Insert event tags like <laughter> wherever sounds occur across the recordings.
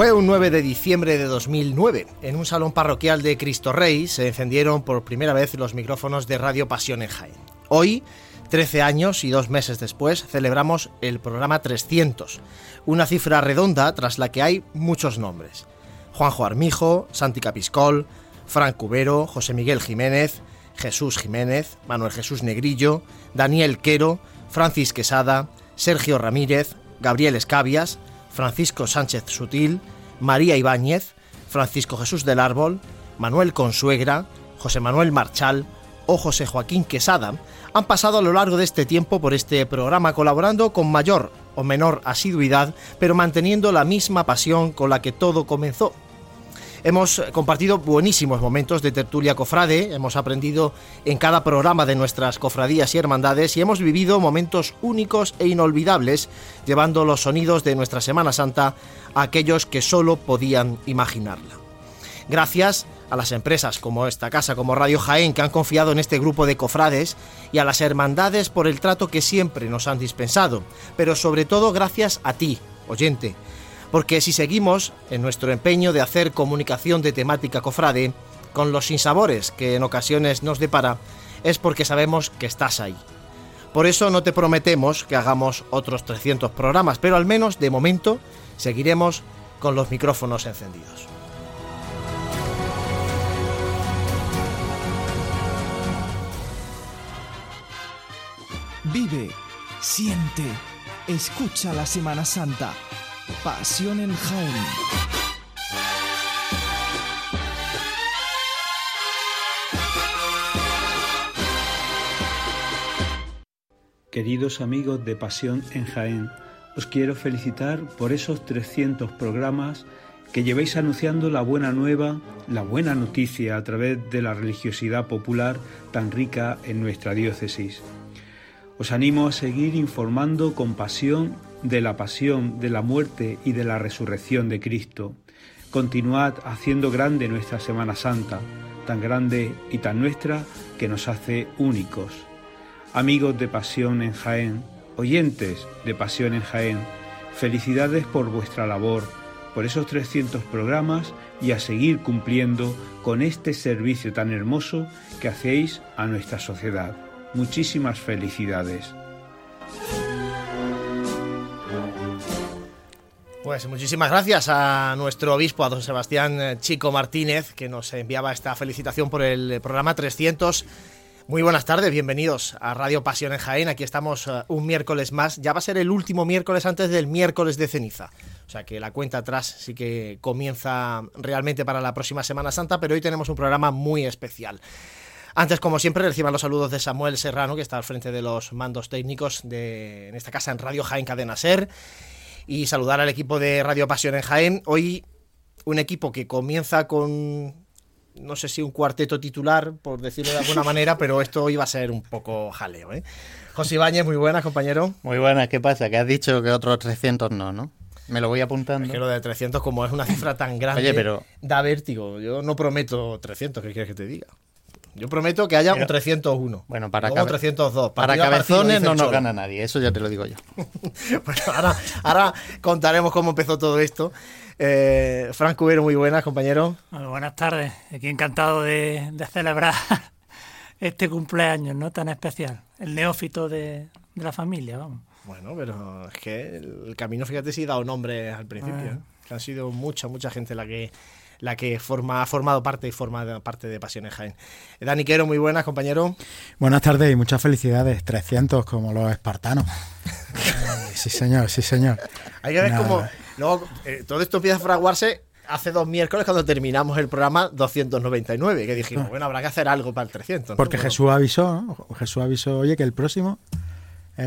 Fue un 9 de diciembre de 2009. En un salón parroquial de Cristo Rey se encendieron por primera vez los micrófonos de Radio Pasión en Jaén. Hoy, 13 años y dos meses después, celebramos el programa 300, una cifra redonda tras la que hay muchos nombres. Juanjo Armijo, Santi Capiscol, Frank Cubero, José Miguel Jiménez, Jesús Jiménez, Manuel Jesús Negrillo, Daniel Quero, Francis Quesada, Sergio Ramírez, Gabriel Escabias, Francisco Sánchez Sutil, María Ibáñez, Francisco Jesús del Árbol, Manuel Consuegra, José Manuel Marchal o José Joaquín Quesada han pasado a lo largo de este tiempo por este programa colaborando con mayor o menor asiduidad, pero manteniendo la misma pasión con la que todo comenzó, Hemos compartido buenísimos momentos de tertulia cofrade, hemos aprendido en cada programa de nuestras cofradías y hermandades y hemos vivido momentos únicos e inolvidables llevando los sonidos de nuestra Semana Santa a aquellos que solo podían imaginarla. Gracias a las empresas como esta casa, como Radio Jaén, que han confiado en este grupo de cofrades, y a las hermandades por el trato que siempre nos han dispensado, pero sobre todo gracias a ti, oyente, porque si seguimos en nuestro empeño de hacer comunicación de temática cofrade, con los sinsabores que en ocasiones nos depara, es porque sabemos que estás ahí. Por eso no te prometemos que hagamos otros 300 programas, pero al menos de momento seguiremos con los micrófonos encendidos. Vive, siente, escucha la Semana Santa. Pasión en Jaén. Queridos amigos de Pasión en Jaén, os quiero felicitar por esos 300 programas que llevéis anunciando la buena nueva, la buena noticia a través de la religiosidad popular tan rica en nuestra diócesis. Os animo a seguir informando con pasión de la pasión, de la muerte y de la resurrección de Cristo. Continuad haciendo grande nuestra Semana Santa, tan grande y tan nuestra que nos hace únicos. Amigos de Pasión en Jaén, oyentes de Pasión en Jaén, felicidades por vuestra labor, por esos 300 programas y a seguir cumpliendo con este servicio tan hermoso que hacéis a nuestra sociedad. Muchísimas felicidades. Pues muchísimas gracias a nuestro obispo, a don Sebastián eh, Chico Martínez, que nos enviaba esta felicitación por el programa 300. Muy buenas tardes, bienvenidos a Radio Pasión en Jaén. Aquí estamos eh, un miércoles más. Ya va a ser el último miércoles antes del miércoles de ceniza. O sea que la cuenta atrás sí que comienza realmente para la próxima Semana Santa, pero hoy tenemos un programa muy especial. Antes, como siempre, reciban los saludos de Samuel Serrano, que está al frente de los mandos técnicos de, en esta casa en Radio Jaén Cadena Ser y saludar al equipo de Radio Pasión en Jaén. Hoy un equipo que comienza con, no sé si un cuarteto titular, por decirlo de alguna manera, pero esto iba a ser un poco jaleo. ¿eh? José Ibáñez, muy buenas, compañero. Muy buenas, ¿qué pasa? Que has dicho que otros 300 no, ¿no? Me lo voy apuntando. Es que lo de 300, como es una cifra tan grande, Oye, pero... da vértigo. Yo no prometo 300, ¿qué quieres que te diga? Yo prometo que haya un 301. Bueno, para cabe... 302. Para cabezones no nos gana nadie, eso ya te lo digo yo. <laughs> bueno, ahora, ahora, contaremos cómo empezó todo esto. Eh, Frank Cubero, muy buenas, compañero. Bueno, buenas tardes. Aquí encantado de, de, celebrar <laughs> este cumpleaños no tan especial. El neófito de, de, la familia, vamos. Bueno, pero es que el camino, fíjate, sí ha dado nombre al principio. Ah. ¿eh? Que han sido mucha, mucha gente la que la que forma, ha formado parte y forma parte de Pasiones Jaén. Dani Quero, muy buenas, compañero. Buenas tardes y muchas felicidades. 300 como los espartanos. <laughs> sí, señor, sí, señor. Hay que ver cómo. Luego, eh, todo esto empieza a fraguarse hace dos miércoles cuando terminamos el programa 299, que dijimos, bueno, habrá que hacer algo para el 300. Porque Jesús avisó, ¿no? Jesús avisó, oye, que el próximo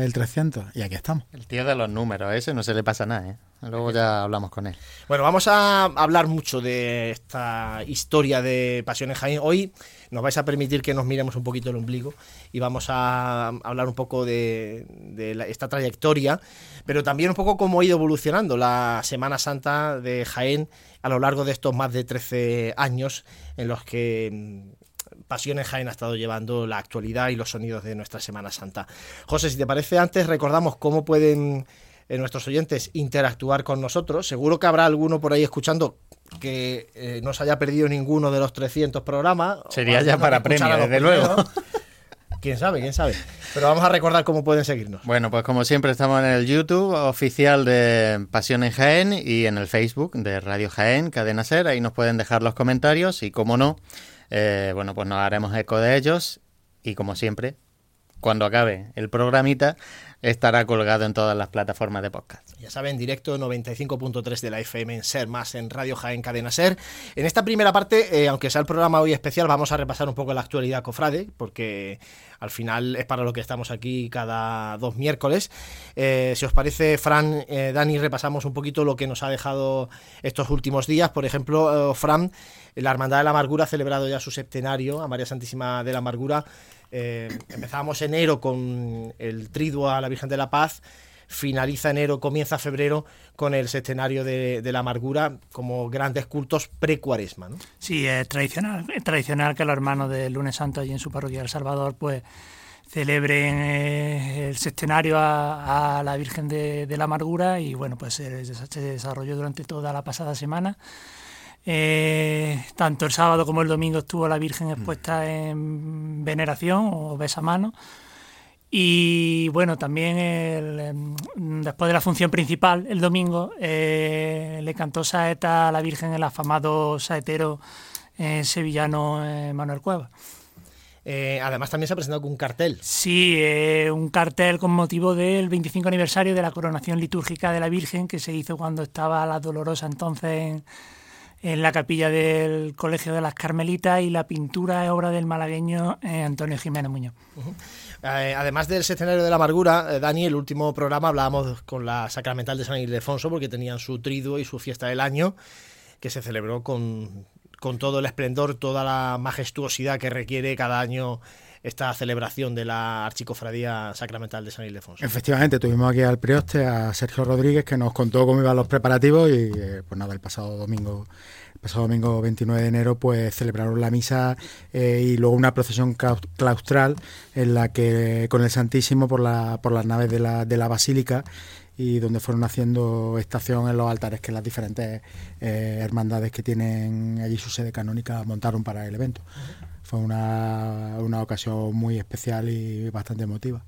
el 300 y aquí estamos. El tío de los números, ese no se le pasa nada, ¿eh? Luego ya hablamos con él. Bueno, vamos a hablar mucho de esta historia de Pasiones Jaén. Hoy nos vais a permitir que nos miremos un poquito el ombligo y vamos a hablar un poco de, de la, esta trayectoria, pero también un poco cómo ha ido evolucionando la Semana Santa de Jaén a lo largo de estos más de 13 años en los que Pasiones Jaén ha estado llevando la actualidad y los sonidos de nuestra Semana Santa. José, si te parece, antes recordamos cómo pueden eh, nuestros oyentes interactuar con nosotros. Seguro que habrá alguno por ahí escuchando que eh, no se haya perdido ninguno de los 300 programas. Sería ya para premio, desde luego. Quién sabe, quién sabe. Pero vamos a recordar cómo pueden seguirnos. Bueno, pues como siempre estamos en el YouTube oficial de Pasión en Jaén y en el Facebook de Radio Jaén, Cadena Ser. Ahí nos pueden dejar los comentarios y, como no, eh, bueno, pues nos haremos eco de ellos. Y como siempre, cuando acabe el programita, estará colgado en todas las plataformas de podcast. Ya saben, directo 95.3 de la FM en Ser, más en Radio Jaén Cadena Ser. En esta primera parte, eh, aunque sea el programa hoy especial, vamos a repasar un poco la actualidad cofrade, porque al final es para lo que estamos aquí cada dos miércoles. Eh, si os parece, Fran, Dani, repasamos un poquito lo que nos ha dejado estos últimos días. Por ejemplo, Fran, la Hermandad de la Amargura ha celebrado ya su septenario a María Santísima de la Amargura. Eh, empezábamos enero con el triduo a la Virgen de la Paz finaliza enero, comienza febrero con el septenario de, la amargura como grandes cultos pre-cuaresma. Sí, es tradicional, es tradicional que los hermanos del lunes santo allí en su parroquia El Salvador pues celebren eh, el septenario a, la Virgen de, de la Amargura y bueno, pues se, se desarrolló durante toda la pasada semana. Eh, tanto el sábado como el domingo estuvo la Virgen expuesta en veneración o besamano. Y bueno, también el, em, después de la función principal, el domingo, eh, le cantó saeta a la Virgen el afamado saetero eh, sevillano Manuel Cueva. Eh, además también se ha presentado con un cartel. Sí, eh, un cartel con motivo del 25 aniversario de la coronación litúrgica de la Virgen que se hizo cuando estaba la Dolorosa entonces en, en la capilla del Colegio de las Carmelitas y la pintura es obra del malagueño eh, Antonio Jiménez Muñoz. Eh, además del septenario de la amargura, eh, Dani, el último programa hablábamos con la Sacramental de San Ildefonso porque tenían su triduo y su fiesta del año que se celebró con, con todo el esplendor, toda la majestuosidad que requiere cada año esta celebración de la Archicofradía Sacramental de San Ildefonso. Efectivamente, tuvimos aquí al prioste, a Sergio Rodríguez, que nos contó cómo iban los preparativos y eh, pues nada, el pasado domingo, pasado domingo 29 de enero, pues celebraron la misa eh, y luego una procesión claus- claustral en la que con el Santísimo por la por las naves de la, de la basílica y donde fueron haciendo estación en los altares que las diferentes eh, hermandades que tienen allí su sede canónica montaron para el evento. Fue una, una ocasión muy especial y bastante emotiva.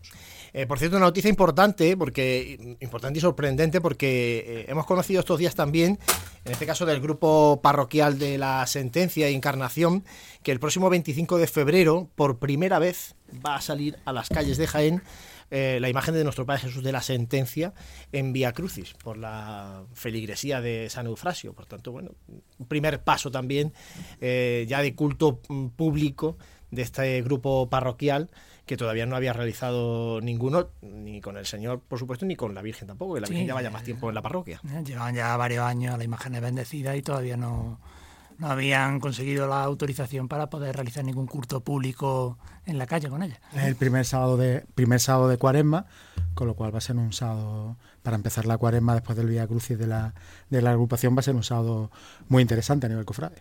Eh, por cierto, una noticia importante, porque importante y sorprendente, porque eh, hemos conocido estos días también, en este caso del grupo parroquial de la Sentencia e Encarnación, que el próximo 25 de febrero, por primera vez, va a salir a las calles de Jaén eh, la imagen de nuestro Padre Jesús de la Sentencia en Vía Crucis, por la feligresía de San Eufrasio. Por tanto, bueno, un primer paso también eh, ya de culto mm, público de este grupo parroquial que todavía no había realizado ninguno, ni con el Señor, por supuesto, ni con la Virgen tampoco, que la Sí. Virgen ya vaya más tiempo en la parroquia. Llevan ya varios años las imágenes bendecidas y todavía no, no habían conseguido la autorización para poder realizar ningún culto público en la calle con ellas. Es el primer sábado de primer sábado de Cuaresma, con lo cual va a ser un sábado para empezar la Cuaresma después del Vía Crucis de la de la agrupación va a ser un sábado muy interesante a nivel cofrade.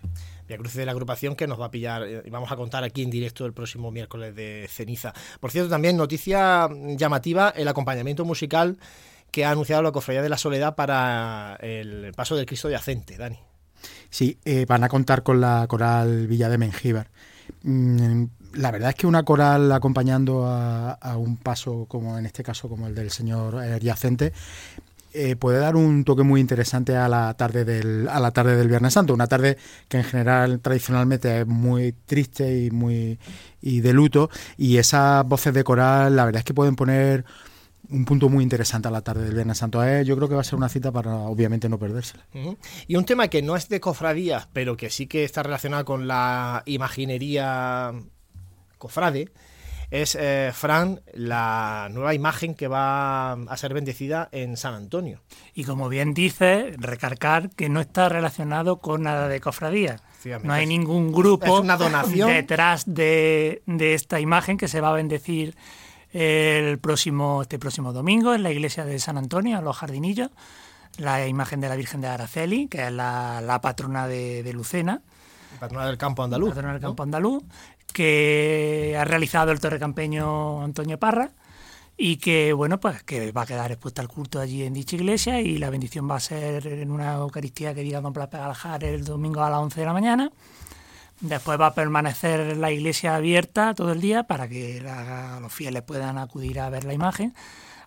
Vía Crucis de la agrupación que nos va a pillar eh, y vamos a contar aquí en directo el próximo miércoles de ceniza. Por cierto, también noticia llamativa, el acompañamiento musical que ha anunciado la Cofradía de la Soledad para el paso del Cristo de Acente, Dani. Sí, eh, van a contar con la coral Villa de Mengíbar. Mm, La verdad es que una coral acompañando a, un paso como en este caso como el del señor Yacente eh, puede dar un toque muy interesante a la tarde del a la tarde del Viernes Santo, una tarde que en general tradicionalmente es muy triste y muy y de luto y esas voces de coral la verdad es que pueden poner un punto muy interesante a la tarde del Viernes Santo. Eh, yo creo que va a ser una cita para obviamente no perdérsela. Y un tema que no es de cofradías, pero que sí que está relacionado con la imaginería cofrade, es, eh, Fran, la nueva imagen que va a ser bendecida en San Antonio. Y como bien dice, recargar que no está relacionado con nada de cofradía. No hay ningún grupo Es una donación. detrás de, de esta imagen que se va a bendecir el próximo, este próximo domingo en la iglesia de San Antonio, en los jardinillos. La imagen de la Virgen de Araceli, que es la, la patrona de, de Lucena, Patrona del campo andaluz. patrona del ¿no? campo andaluz, que ha realizado el torrecampeño Antonio Parra. y que bueno pues que va a quedar expuesta al culto allí en dicha iglesia y la bendición va a ser en una Eucaristía que diga Don Pegaljar el domingo a las 11 de la mañana. Después va a permanecer la iglesia abierta todo el día para que los fieles puedan acudir a ver la imagen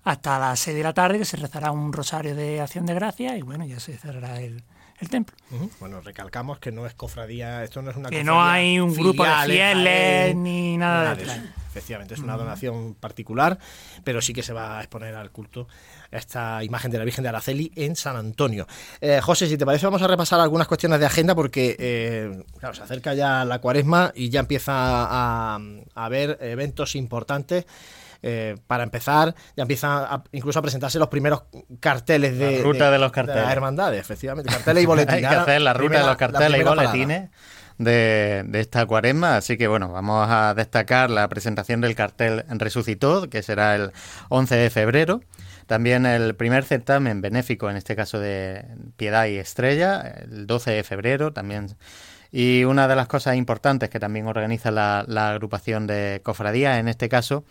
hasta las 6 de la tarde que se rezará un rosario de acción de gracia y bueno, ya se cerrará el, el templo. Bueno, recalcamos que no es cofradía, esto no es una Que no hay un grupo de fieles ni nada, de eso. Efectivamente, es una donación particular, pero sí que se va a exponer al culto esta imagen de la Virgen de Araceli en San Antonio. Eh, José, si te parece, vamos a repasar algunas cuestiones de agenda porque eh, claro, se acerca ya la cuaresma y ya empieza a, a haber eventos importantes. Eh, para empezar, ya empiezan incluso a presentarse los primeros carteles de, la ruta de, los carteles. de hermandades, efectivamente, carteles y boletines. <laughs> Hay que hacer la ruta de los carteles y boletines. De, de, esta cuaresma. Así que bueno, vamos a destacar la presentación del cartel Resucitó, que será el 11 de febrero. También el primer certamen benéfico, en este caso de Piedad y Estrella, el 12 de febrero. También y una de las cosas importantes que también organiza la, la agrupación de cofradías, en este caso,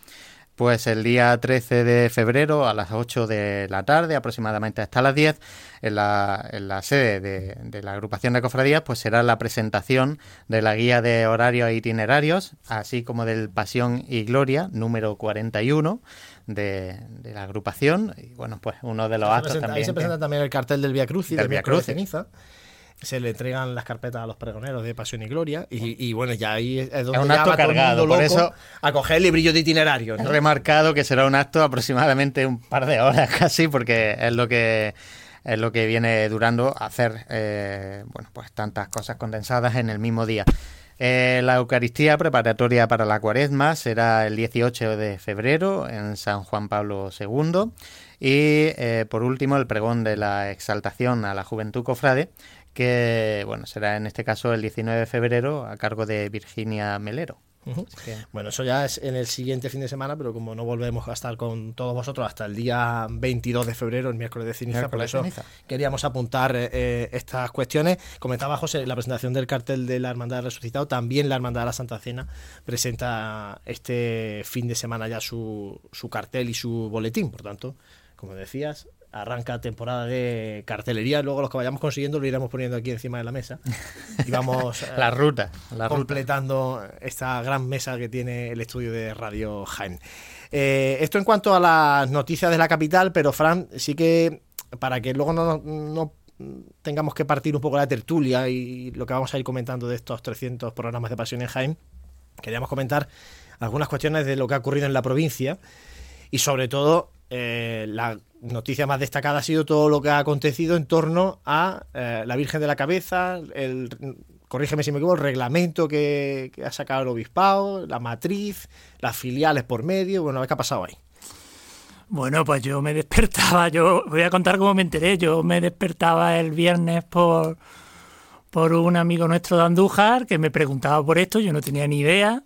pues el día 13 de febrero a las 8 de la tarde, aproximadamente hasta las 10, en la, en la sede de, la agrupación de cofradías, pues será la presentación de la guía de horarios e itinerarios, así como del Pasión y Gloria, número 41 de, de la agrupación. Y bueno, pues uno de los actos también. Ahí se presenta también el cartel del Via Cruz y del, Via Cruz ceniza se le entregan las carpetas a los pregoneros de Pasión y Gloria y, bueno, ya ahí es donde es un acto cargado, por eso a coger el librillo de itinerario. He remarcado que será un acto aproximadamente un par de horas <laughs> casi porque es lo que es lo que viene durando hacer eh, bueno pues tantas cosas condensadas en el mismo día. Eh, la Eucaristía preparatoria para la Cuaresma será el 18 de febrero en San Juan Pablo II y eh, por último el pregón de la exaltación a la juventud cofrade que bueno, será en este caso el 19 de febrero a cargo de Virginia Melero. Bueno, eso ya es en el siguiente fin de semana, pero como no volvemos a estar con todos vosotros hasta el día 22 de febrero, el miércoles de ceniza, por eso queríamos apuntar eh, eh, estas cuestiones. Comentaba José, la presentación del cartel de la Hermandad Resucitado, también la Hermandad de la Santa Cena presenta este fin de semana ya su, su cartel y su boletín, por tanto, como decías, arranca temporada de cartelería, luego los que vayamos consiguiendo lo iremos poniendo aquí encima de la mesa <laughs> y vamos la ruta, la completando esta gran mesa que tiene el estudio de Radio Jaén. Eh, esto en cuanto a las noticias de la capital, pero Fran, sí que para que luego no, no tengamos que partir un poco la tertulia y lo que vamos a ir comentando de estos 300 programas de Pasión en Jaén, queríamos comentar algunas cuestiones de lo que ha ocurrido en la provincia y sobre todo eh, la noticia más destacada ha sido todo lo que ha acontecido en torno a eh, la Virgen de la Cabeza, el, corrígeme si me equivoco, el reglamento que, ha sacado el obispado, la matriz, las filiales por medio, bueno, ¿qué ha pasado ahí? Bueno, pues yo me despertaba, yo voy a contar cómo me enteré, yo me despertaba el viernes por, por un amigo nuestro de Andújar que me preguntaba por esto, yo no tenía ni idea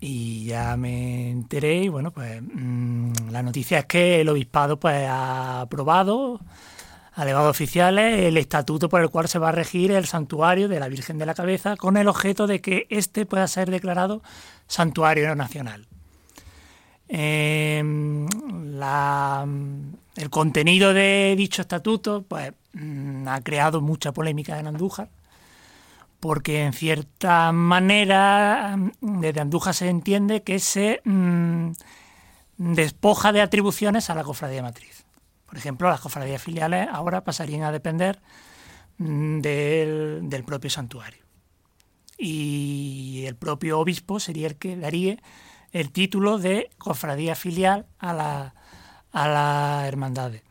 y ya me enteré y bueno, pues mm, la noticia es que el obispado pues ha aprobado a elevados oficiales el estatuto por el cual se va a regir el santuario de la Virgen de la Cabeza con el objeto de que éste pueda ser declarado santuario nacional. Em, el contenido de dicho estatuto pues, mm, ha creado mucha polémica en Andújar porque en cierta manera desde Andújar se entiende que se mm, despoja de atribuciones a la cofradía matriz. Por ejemplo, las cofradías filiales ahora pasarían a depender mm, del, propio santuario. Y el propio obispo sería el que daría el título de cofradía filial a la, a la hermandades.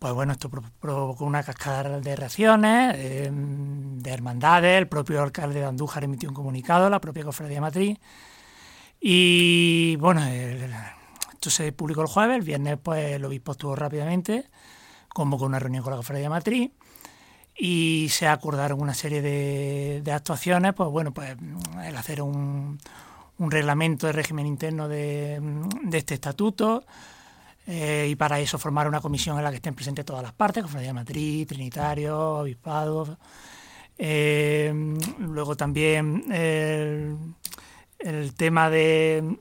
Pues bueno, esto provocó una cascada de reacciones, em, de hermandades, el propio alcalde de Andújar emitió un comunicado, la propia cofradía matriz, y bueno, esto se publicó el jueves, el viernes pues el obispo estuvo rápidamente, convocó una reunión con la cofradía matriz, y se acordaron una serie de, actuaciones, pues bueno, pues el hacer un, reglamento de régimen interno de, de este estatuto, eh, y para eso formar una comisión en la que estén presentes todas las partes, Cofradía Matriz, Trinitario, Obispado. Eh, luego también el tema de,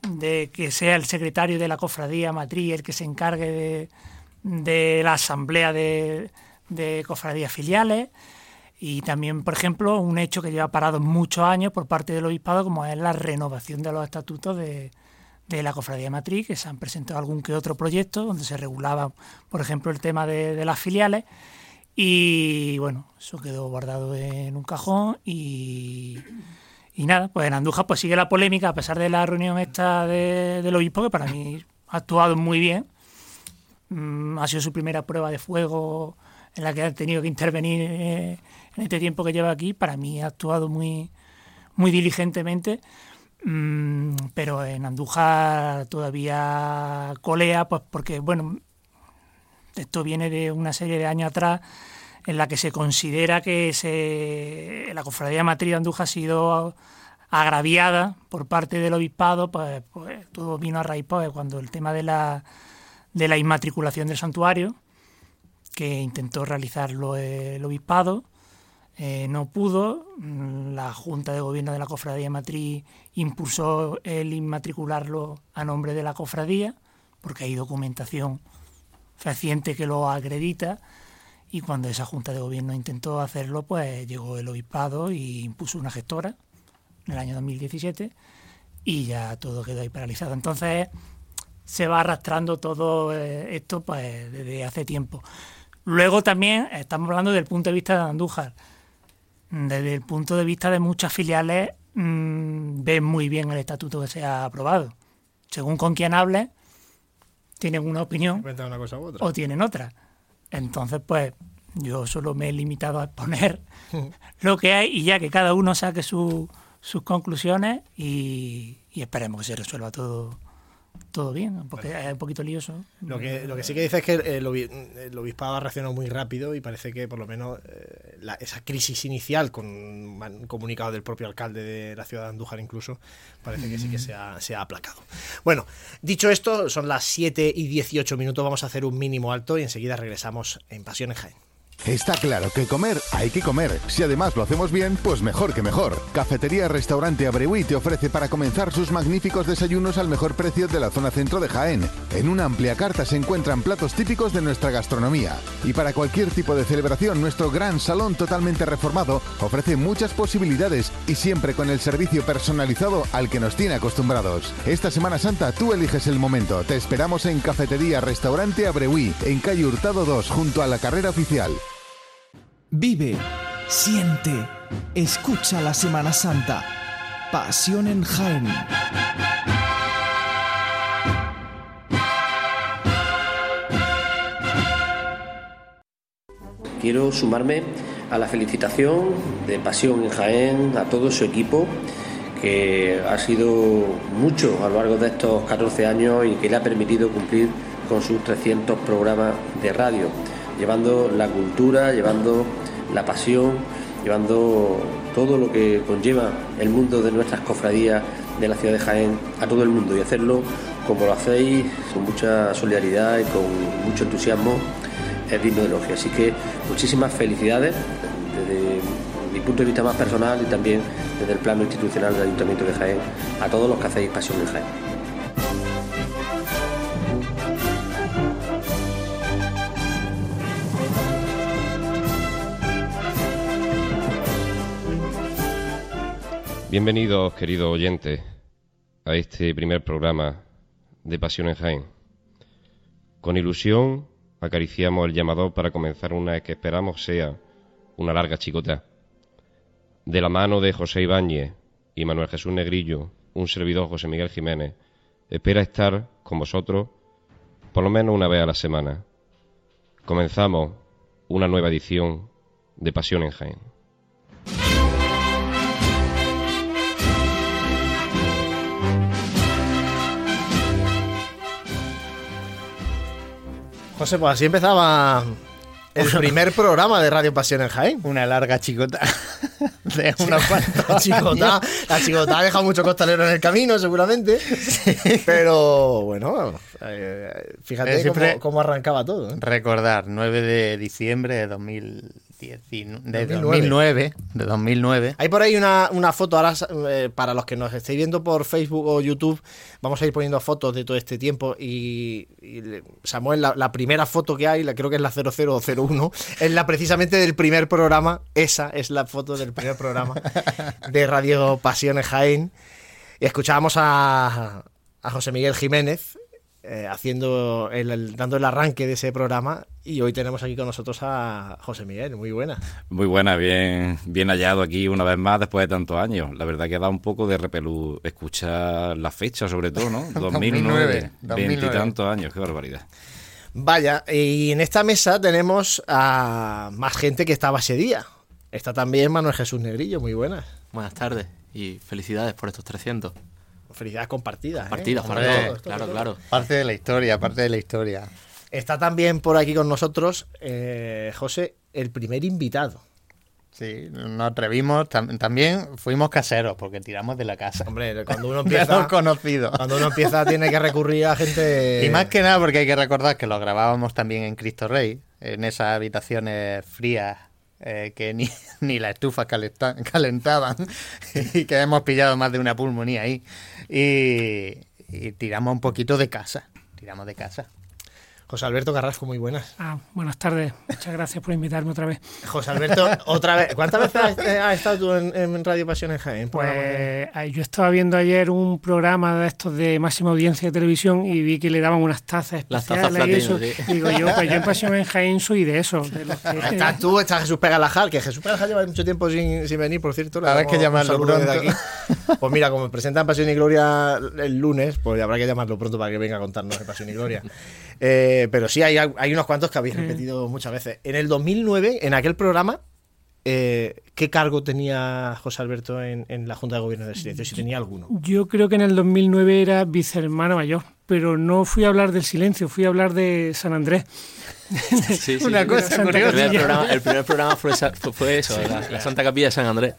que sea el secretario de la cofradía matriz el que se encargue de, la asamblea de, cofradías filiales y también, por ejemplo, un hecho que lleva parado muchos años por parte del obispado, como es la renovación de los estatutos de, la cofradía matriz, que se han presentado algún que otro proyecto donde se regulaba, por ejemplo, el tema de las filiales. Y bueno, eso quedó guardado en un cajón y y nada, pues en Andújar pues sigue la polémica, a pesar de la reunión esta de, del obispo, que para mí ha actuado muy bien. Mm, ha sido su primera prueba de fuego en la que ha tenido que intervenir eh, en este tiempo que lleva aquí. Para mí ha actuado muy, muy diligentemente. Mm, pero en Andújar todavía colea, pues porque, bueno, esto viene de una serie de años atrás en la que se considera que se, la cofradía matriz de Andújar ha sido agraviada por parte del obispado, pues, pues todo vino a raíz pues, cuando el tema de la, de la inmatriculación del santuario, que intentó realizarlo el obispado, eh, no pudo, la Junta de Gobierno de la Cofradía Matriz impulsó el inmatricularlo a nombre de la cofradía, porque hay documentación fehaciente que lo acredita, y cuando esa junta de gobierno intentó hacerlo, pues llegó el obispado y impuso una gestora en el año 2017 y ya todo quedó ahí paralizado. Entonces se va arrastrando todo eh, esto pues desde hace tiempo. Luego también estamos hablando del punto de vista de Andújar. Desde el punto de vista de muchas filiales mmm, ven muy bien el estatuto que se ha aprobado. Según con quien hable, tienen una opinión o tienen otra. Entonces, pues yo solo me he limitado a exponer <laughs> lo que hay y ya que cada uno saque sus conclusiones y, y esperemos que se resuelva todo todo bien, porque es un poquito lioso. Lo que, lo que sí que dice es que el, obispado ha reaccionado muy rápido y parece que por lo menos eh, esa crisis inicial con un comunicado del propio alcalde de la ciudad de Andújar incluso, parece que sí que se ha, se ha aplacado. Bueno, dicho esto, son las 7 y 18 minutos, vamos a hacer un mínimo alto y enseguida regresamos en Pasión en Jaén. Está claro que comer hay que comer. Si además lo hacemos bien, pues mejor que mejor. Cafetería Restaurante Abreuí te ofrece para comenzar sus magníficos desayunos al mejor precio de la zona centro de Jaén. En una amplia carta se encuentran platos típicos de nuestra gastronomía. Y para cualquier tipo de celebración, nuestro gran salón totalmente reformado ofrece muchas posibilidades y siempre con el servicio personalizado al que nos tiene acostumbrados. Esta Semana Santa tú eliges el momento. Te esperamos en Cafetería Restaurante Abreuí, en calle Hurtado 2, junto a la carrera oficial. Vive, siente, escucha la Semana Santa. Pasión en Jaén. Quiero sumarme a la felicitación de Pasión en Jaén a todo su equipo, que ha sido mucho a lo largo de estos 14 años y que le ha permitido cumplir con sus 300 programas de radio llevando la cultura, llevando la pasión, llevando todo lo que conlleva el mundo de nuestras cofradías de la ciudad de Jaén a todo el mundo y hacerlo como lo hacéis, con mucha solidaridad y con mucho entusiasmo, es digno de elogio. Así que muchísimas felicidades desde mi punto de vista más personal y también desde el plano institucional del Ayuntamiento de Jaén a todos los que hacéis pasión en Jaén. Bienvenidos, queridos oyentes, a este primer programa de Pasión en Jaén. Con ilusión acariciamos el llamador para comenzar una que esperamos sea una larga chicota. De la mano de José Ibáñez y Manuel Jesús Negrillo, un servidor José Miguel Jiménez, espera estar con vosotros por lo menos una vez a la semana. Comenzamos una nueva edición de Pasión en Jaén. José, pues así empezaba el primer programa de Radio Pasión en Jaén. Una larga chicota <laughs> de unos cuantos la chicota, la chicota ha dejado mucho costalero en el camino, seguramente. Pero bueno, eh, fíjate cómo, arrancaba todo. ¿eh? Recordar, 9 de diciembre de 2000 de 2009. de 2009. Hay por ahí una, foto, ahora eh, para los que nos estéis viendo por Facebook o YouTube, vamos a ir poniendo fotos de todo este tiempo y, Samuel, la, primera foto que hay, la, creo que es la 0001, es la precisamente del primer programa, esa es la foto del primer programa de Radio Pasiones Jaén. Y escuchábamos a, a José Miguel Jiménez, eh, haciendo el, dando el arranque de ese programa y hoy tenemos aquí con nosotros a José Miguel, muy buena. Muy buena, bien, bien hallado aquí una vez más después de tantos años. La verdad que ha dado un poco de repelú escuchar la fecha sobre todo, ¿no? <laughs> 2009, veintitantos años, qué barbaridad. Vaya, y en esta mesa tenemos a más gente que estaba ese día. Está también Manuel Jesús Negrillo, muy buenas. Buenas tardes y felicidades por estos 300. Felicidades compartidas. ¿eh? Compartidas, claro, claro. Parte de la historia, parte de la historia. Está también por aquí con nosotros, eh, José, el primer invitado. Sí, nos atrevimos, también fuimos caseros porque tiramos de la casa. Hombre, cuando uno <laughs> empieza, conocido. cuando uno empieza tiene que recurrir a gente y más que nada porque hay que recordar que lo grabábamos también en Cristo Rey, en esas habitaciones frías eh, que ni, <laughs> ni la estufa calentaban <laughs> y que hemos pillado más de una pulmonía ahí. y tiramos un poquito de casa, tiramos de casa. José Alberto Carrasco, muy buenas. Ah, buenas tardes. Muchas gracias por invitarme otra vez. José Alberto, otra vez. ¿Cuántas veces has, eh, estado tú en, Radio Pasión en Jaén? Pues yo estaba viendo ayer un programa de estos de máxima audiencia de televisión y vi que le daban unas tazas especiales Las tazas y eso. Digo yo, pues yo en Pasión en Jaén soy de eso. Estás <laughs> tú, está Jesús Pegalajal, que Jesús Pegalajal lleva mucho tiempo sin, sin venir, por cierto. Habrá que llamarlo pronto. Aquí. <laughs> Pues mira, como presentan Pasión y Gloria el lunes, pues habrá que llamarlo pronto para que venga a contarnos de Pasión y Gloria. Eh, pero sí, hay, hay, unos cuantos que habéis mm. repetido muchas veces. En el 2009, en aquel programa, eh, ¿qué cargo tenía José Alberto en, la Junta de Gobierno del Silencio? Si tenía alguno. Yo creo que en el 2009 era vicehermano mayor, pero no fui a hablar del silencio, fui a hablar de San Andrés. <laughs> Sí, sí, Una cosa curiosa. El, el, primer programa fue, fue eso, la, Santa Capilla de San Andrés.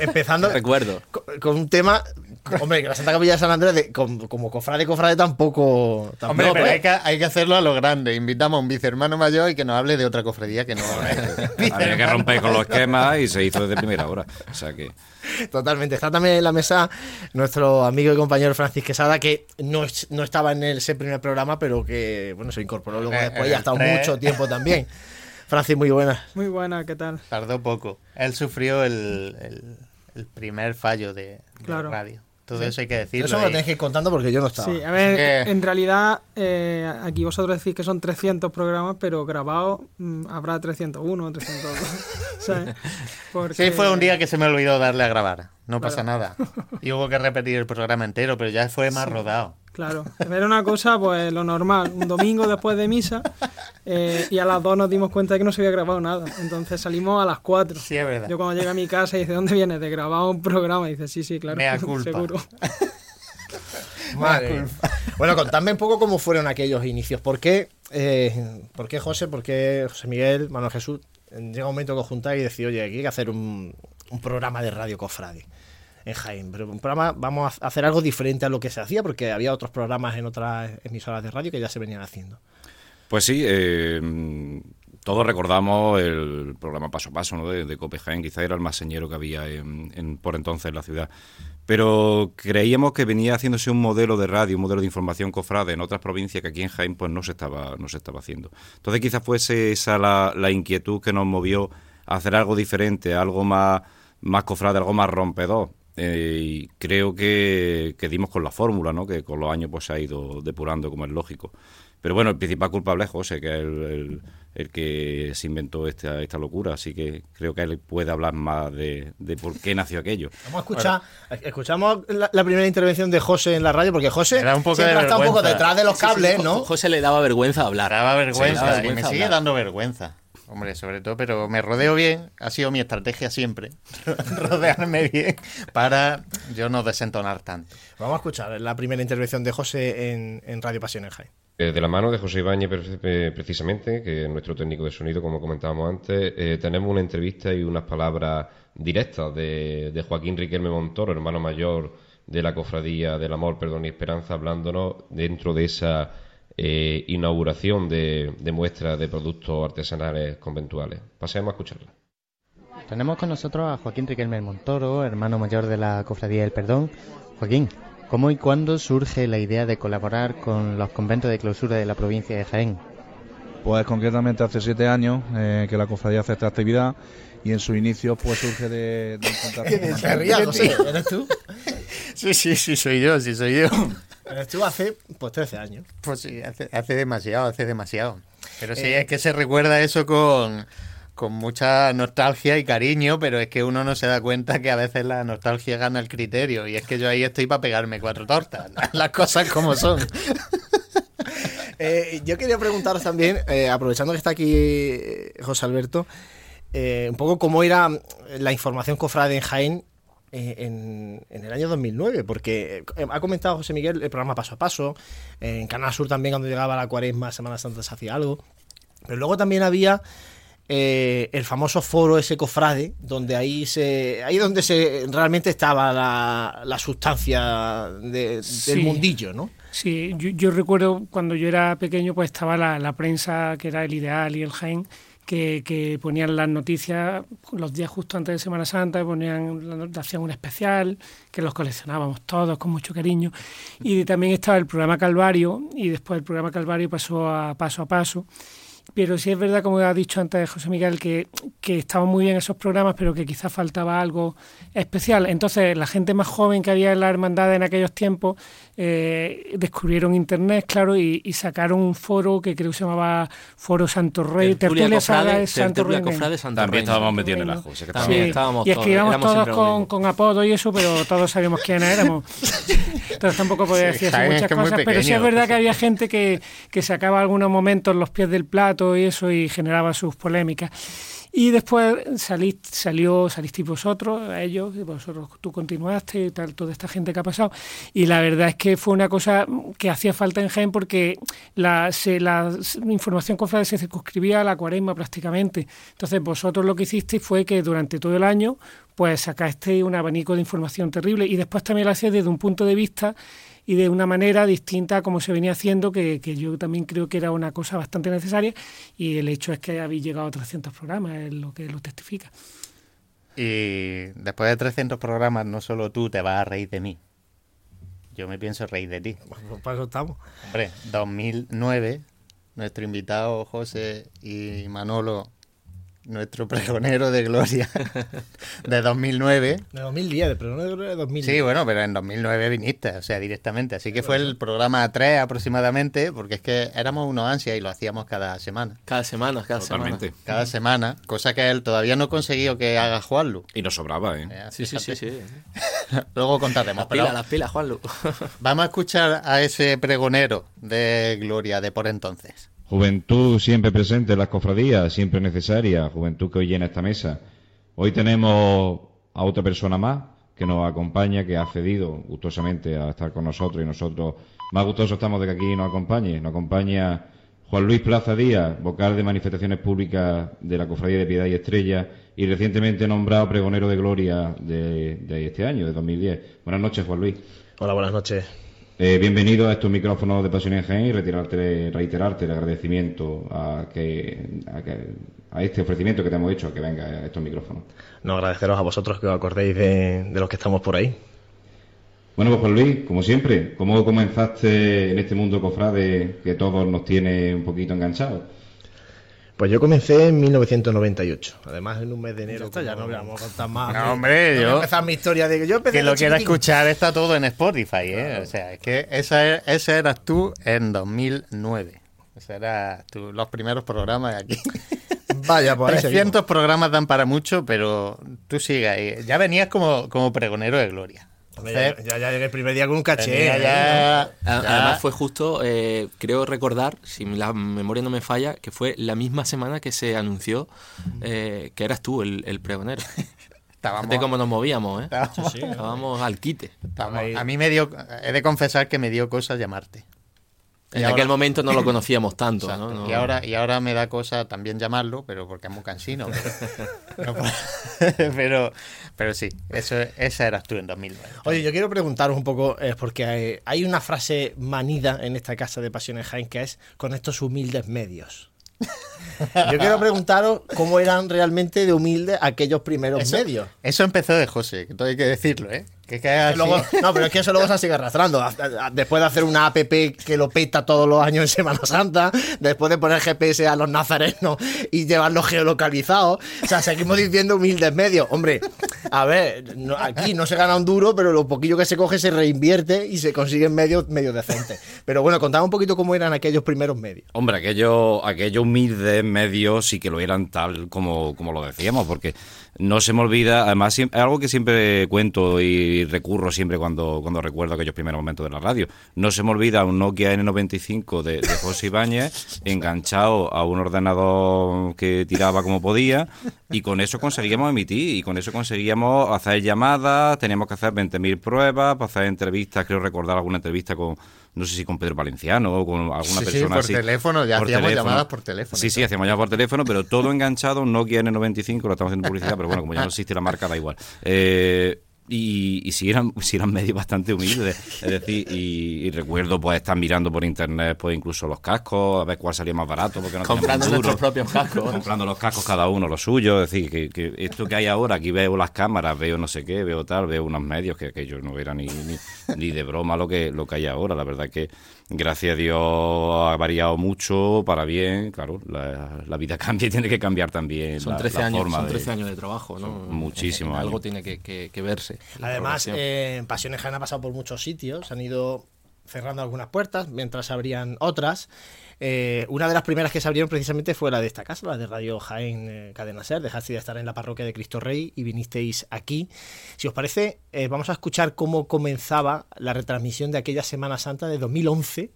Empezando. Recuerdo. con un tema <laughs> Hombre, que la Santa Capilla de San Andrés, de, como, como, cofrade, cofrade tampoco. Hombre, pero hay que, hay que, hacerlo a lo grande. Invitamos a un vicehermano mayor y que nos hable de otra cofradía que no. <laughs> Había que romper con los esquemas y se hizo desde primera hora. O sea que. Totalmente. Está también en la mesa nuestro amigo y compañero Francis Quesada, que no, no estaba en ese primer programa, pero que bueno se incorporó luego después y ha estado mucho tiempo también. Francis, muy buena. Muy buena, ¿qué tal? Tardó poco. Él sufrió el, el, primer fallo de, de radio. Todo eso hay que decirlo. Eso lo tenéis que ir contando porque yo no estaba. Sí, a ver, en realidad, eh, aquí vosotros decís que son 300 programas, pero grabados mm, habrá 301, 302. <laughs> ¿sabes? Sí, fue un día que se me olvidó darle a grabar. No pasa nada. Y hubo que repetir el programa entero, pero ya fue más rodado. Claro, era una cosa, pues lo normal, un domingo después de misa, eh, y a las dos nos dimos cuenta de que no se había grabado nada. Entonces salimos a las cuatro. Sí, es verdad. Yo cuando llegué a mi casa y dice, ¿dónde vienes? De grabar un programa. Y dice, sí, sí, claro. Mea <laughs> culpa. Seguro. <laughs> Madre. Bueno, contadme un poco cómo fueron aquellos inicios. ¿Por qué, eh, ¿por qué José, por qué José Miguel, Manuel Jesús, llega un momento que os juntáis y decís, oye, aquí hay que hacer un, un programa de radio cofrade? En Jaén. Pero un programa, vamos a hacer algo diferente a lo que se hacía, porque había otros programas en otras emisoras de radio que ya se venían haciendo. Pues sí, eh, todos recordamos el programa Paso a Paso de, de Cope Jaén, quizá era el más señero que había en, por entonces en la ciudad. Pero creíamos que venía haciéndose un modelo de radio, un modelo de información cofrade en otras provincias que aquí en Jaén pues no se estaba, no se estaba haciendo. Entonces quizás fuese esa la, la inquietud que nos movió a hacer algo diferente, algo más, más cofrade, algo más rompedor. Eh, y creo que, dimos con la fórmula, ¿no? que con los años pues se ha ido depurando como es lógico. Pero bueno, el principal culpable es José, que es el, el, que se inventó esta, esta locura, así que creo que él puede hablar más de, por qué nació aquello. Vamos a escuchar, escuchamos la, primera intervención de José en la radio, porque José Era un poco siempre está un poco detrás de los cables, ¿no? José le daba vergüenza hablar. Daba vergüenza, y me sigue dando vergüenza. Hombre, sobre todo, pero me rodeo bien, ha sido mi estrategia siempre, <laughs> rodearme bien para yo no desentonar tanto. Vamos a escuchar la primera intervención de José en, Radio Pasión en Jaén. Eh, de la mano de José Ibáñez, precisamente, que es nuestro técnico de sonido, como comentábamos antes, eh, tenemos una entrevista y unas palabras directas de, de Joaquín Riquelme Montoro, hermano mayor de la Cofradía del Amor, Perdón y Esperanza, hablándonos dentro de esa eh, inauguración de, de muestras de productos artesanales conventuales. Pasemos a escucharla. Tenemos con nosotros a Joaquín Riquelme Montoro, hermano mayor de la Cofradía del Perdón. Joaquín, ¿cómo y cuándo surge la idea de colaborar con los conventos de clausura de la provincia de Jaén? Pues concretamente hace siete años eh, que la cofradía hace esta actividad y en su inicio pues surge de, de encontrar... <laughs> José? ¿Eres tú? <laughs> Sí, sí, sí, soy yo, sí, soy yo. Tú hace pues 13 años. Pues sí, hace, hace demasiado, hace demasiado. Pero sí, eh, es que se recuerda eso con, con mucha nostalgia y cariño, pero es que uno no se da cuenta que a veces la nostalgia gana el criterio. Y es que yo ahí estoy para pegarme cuatro tortas. <laughs> Las cosas como son. <laughs> Eh, yo quería preguntaros también, eh, aprovechando que está aquí José Alberto, un poco cómo era la información cofrade en Jaén en, en, el año 2009, porque ha comentado José Miguel el programa Paso a Paso, en Canal Sur también cuando llegaba la cuaresma, Semana Santa se hacía algo, pero luego también había el famoso foro ese cofrade, donde ahí se ahí donde se realmente estaba la, la sustancia de, Sí. del mundillo, ¿no? Sí, yo, yo recuerdo cuando yo era pequeño, pues estaba la, la prensa que era el Ideal y el Jaén, que, ponían las noticias los días justo antes de Semana Santa, ponían, hacían un especial, que los coleccionábamos todos con mucho cariño. Y también estaba el programa Calvario, y después el programa Calvario pasó a paso a paso. Pero sí es verdad, como ha dicho antes José Miguel, que, que estaban muy bien esos programas, pero que quizás faltaba algo especial. Entonces, la gente más joven que había en la hermandad en aquellos tiempos eh, descubrieron Internet, claro, y, y sacaron un foro que creo que se llamaba Foro Santo Rey, Tertulia Tertulia Cofrade, Saga de Santo Tertulia Rey. Cofrade Santo También Rey. estábamos metidos en el ajo. También Sí, estábamos y escribíamos todos con, con apodo y eso, pero todos sabíamos quiénes éramos. <laughs> Entonces tampoco podía Sí, decir es muchas que cosas, pero sí es verdad que había gente que, que sacaba algunos momentos los pies del plato y eso y generaba sus polémicas. Y después salís, salió, salisteis vosotros, a ellos, y vosotros tú continuaste y tal, toda esta gente que ha pasado. Y la verdad es que fue una cosa que hacía falta en Jaén porque la, se, la información cofrade se circunscribía a la cuaresma prácticamente. Entonces vosotros lo que hicisteis fue que durante todo el año pues sacasteis un abanico de información terrible y después también lo hacíais desde un punto de vista y de una manera distinta a como se venía haciendo, que, que yo también creo que era una cosa bastante necesaria y el hecho es que habéis llegado a 300 programas, es lo que lo testifica. Y después de 300 programas, no solo tú te vas a reír de mí. Yo me pienso reír de ti. Para eso estamos. Hombre, 2009, nuestro invitado José y Manolo, nuestro pregonero de gloria de 2009. De 2010, pero no de 2010. Sí, bueno, pero en 2009 viniste, o sea, directamente. Así que fue el programa 3 aproximadamente, porque es que éramos unos ansias y lo hacíamos cada semana. Cada semana, cada Totalmente. semana. Cada semana, cosa que él todavía no ha conseguido que haga Juanlu. Y nos sobraba, ¿eh? Eh, Sí, sí, sí, sí. <laughs> Luego contaremos. Las pero pilas, las pilas, Juanlu. vamos a escuchar a ese pregonero de gloria de por entonces. Juventud siempre presente en las cofradías, siempre necesaria, juventud que hoy llena esta mesa. Hoy tenemos a otra persona más que nos acompaña, que ha cedido gustosamente a estar con nosotros y nosotros más gustosos estamos de que aquí nos acompañe. Nos acompaña Juan Luis Plaza Díaz, vocal de manifestaciones públicas de la Cofradía de Piedad y Estrella y recientemente nombrado pregonero de gloria de, de este año, de 2010. Buenas noches, Juan Luis. Hola, buenas noches. Eh, bienvenido a estos micrófonos de Pasión en Jaén y reiterarte, reiterarte el agradecimiento a, que, a, que- a este ofrecimiento que te hemos hecho, a que venga a estos micrófonos. No, agradeceros a vosotros que os acordéis de, de los que estamos por ahí. Bueno, pues Juan Luis, como siempre, ¿cómo comenzaste en este mundo cofrade que todos nos tiene un poquito enganchados? Pues yo comencé en 1998. Además, en un mes de enero. Esto ya no vamos a contar más. No, hombre, No voy a yo- empezar mi historia de que yo empecé Que lo de quiera escuchar está todo en Spotify, ¿eh? O sea, es que esa, es- ese eras tú en 2009. Ese era tu- los primeros programas aquí. <laughs> Vaya, pues ahí 300 programas dan para mucho, pero tú sigue ahí. Ya venías como, como pregonero de gloria. Ya, ya, ya llegué el primer día con un caché. ¿eh? ya- A- ya- Además fue justo, eh, creo recordar, si la memoria no me falla, que fue la misma semana que se anunció eh, que eras tú el, el pregonero. <laughs> estábamos- De cómo nos movíamos, ¿eh? estábamos- Estábamos al quite. estábamos- a mí me dio, he de confesar que me dio cosas llamarte. En aquel momento no lo conocíamos tanto. ¿no? No- Y, ahora, y ahora me da cosa también llamarlo, pero porque es muy cansino. Pero, <laughs> <laughs> pero, pero sí, eso, esa eras tú en 2009. Oye, yo quiero preguntaros un poco, eh, porque hay, hay una frase manida en esta casa de Pasiones Jaén que es con estos humildes medios. <laughs> Yo quiero preguntaros cómo eran realmente de humildes aquellos primeros Eso, medios. eso empezó de José, que todo hay que decirlo, ¿eh? Que, que luego- no, pero es que eso luego se sigue arrastrando. Después de hacer una app que lo peta todos los años en Semana Santa, después de poner GPS a los nazarenos y llevarlos geolocalizados, o sea, seguimos diciendo humildes medios. Hombre, a ver, no- aquí no se gana un duro, pero lo poquillo que se coge se reinvierte y se consiguen medios medio decentes. Pero bueno, contad un poquito cómo eran aquellos primeros medios. Hombre, aquellos aquellos humildes medios sí que lo eran tal como, como lo decíamos, porque no se me olvida, además es algo que siempre cuento y recurro siempre cuando, cuando recuerdo aquellos primeros momentos de la radio. No se me olvida un Nokia N95 de, de José Ibáñez <laughs> enganchado a un ordenador que tiraba como podía y con eso conseguíamos emitir y con eso conseguíamos hacer llamadas, teníamos que hacer 20.000 pruebas para hacer entrevistas, creo recordar alguna entrevista con, no sé si con Pedro Valenciano o con alguna Sí, sí, persona por así. teléfono, ya Por hacíamos llamadas por teléfono Sí, sí, hacíamos llamadas por teléfono, pero todo enganchado, Nokia N95, lo estamos haciendo publicidad, pero bueno, como ya no existe la marca, da igual. Eh, y, y si eran, si eran medios bastante humildes, es decir, y, y recuerdo pues estar mirando por internet pues incluso los cascos, a ver cuál salía más barato, porque no Comprando nuestros propios cascos. comprando los cascos cada uno los suyos, es decir, que, que esto que hay ahora, aquí veo las cámaras, veo no sé qué, veo tal, veo unos medios que, que yo no era ni, ni, ni de broma lo que, lo que hay ahora, la verdad que gracias a Dios ha variado mucho para bien, claro, la, la vida <laughs> cambia y tiene que cambiar también Son la, 13 la años, forma son de- 13 años de trabajo, ¿no? En Algo años. tiene que, que- que verse. la Además, eh, Pasiones Jaén ha pasado por muchos sitios, se han ido cerrando algunas puertas mientras abrían otras. Eh, una de las primeras que se abrieron precisamente fue la de esta casa, la de Radio Jaén eh, Cadena Ser. Dejasteis de estar en la parroquia de Cristo Rey y vinisteis aquí. Si os parece, eh, vamos a escuchar cómo comenzaba la retransmisión de aquella Semana Santa de 2011,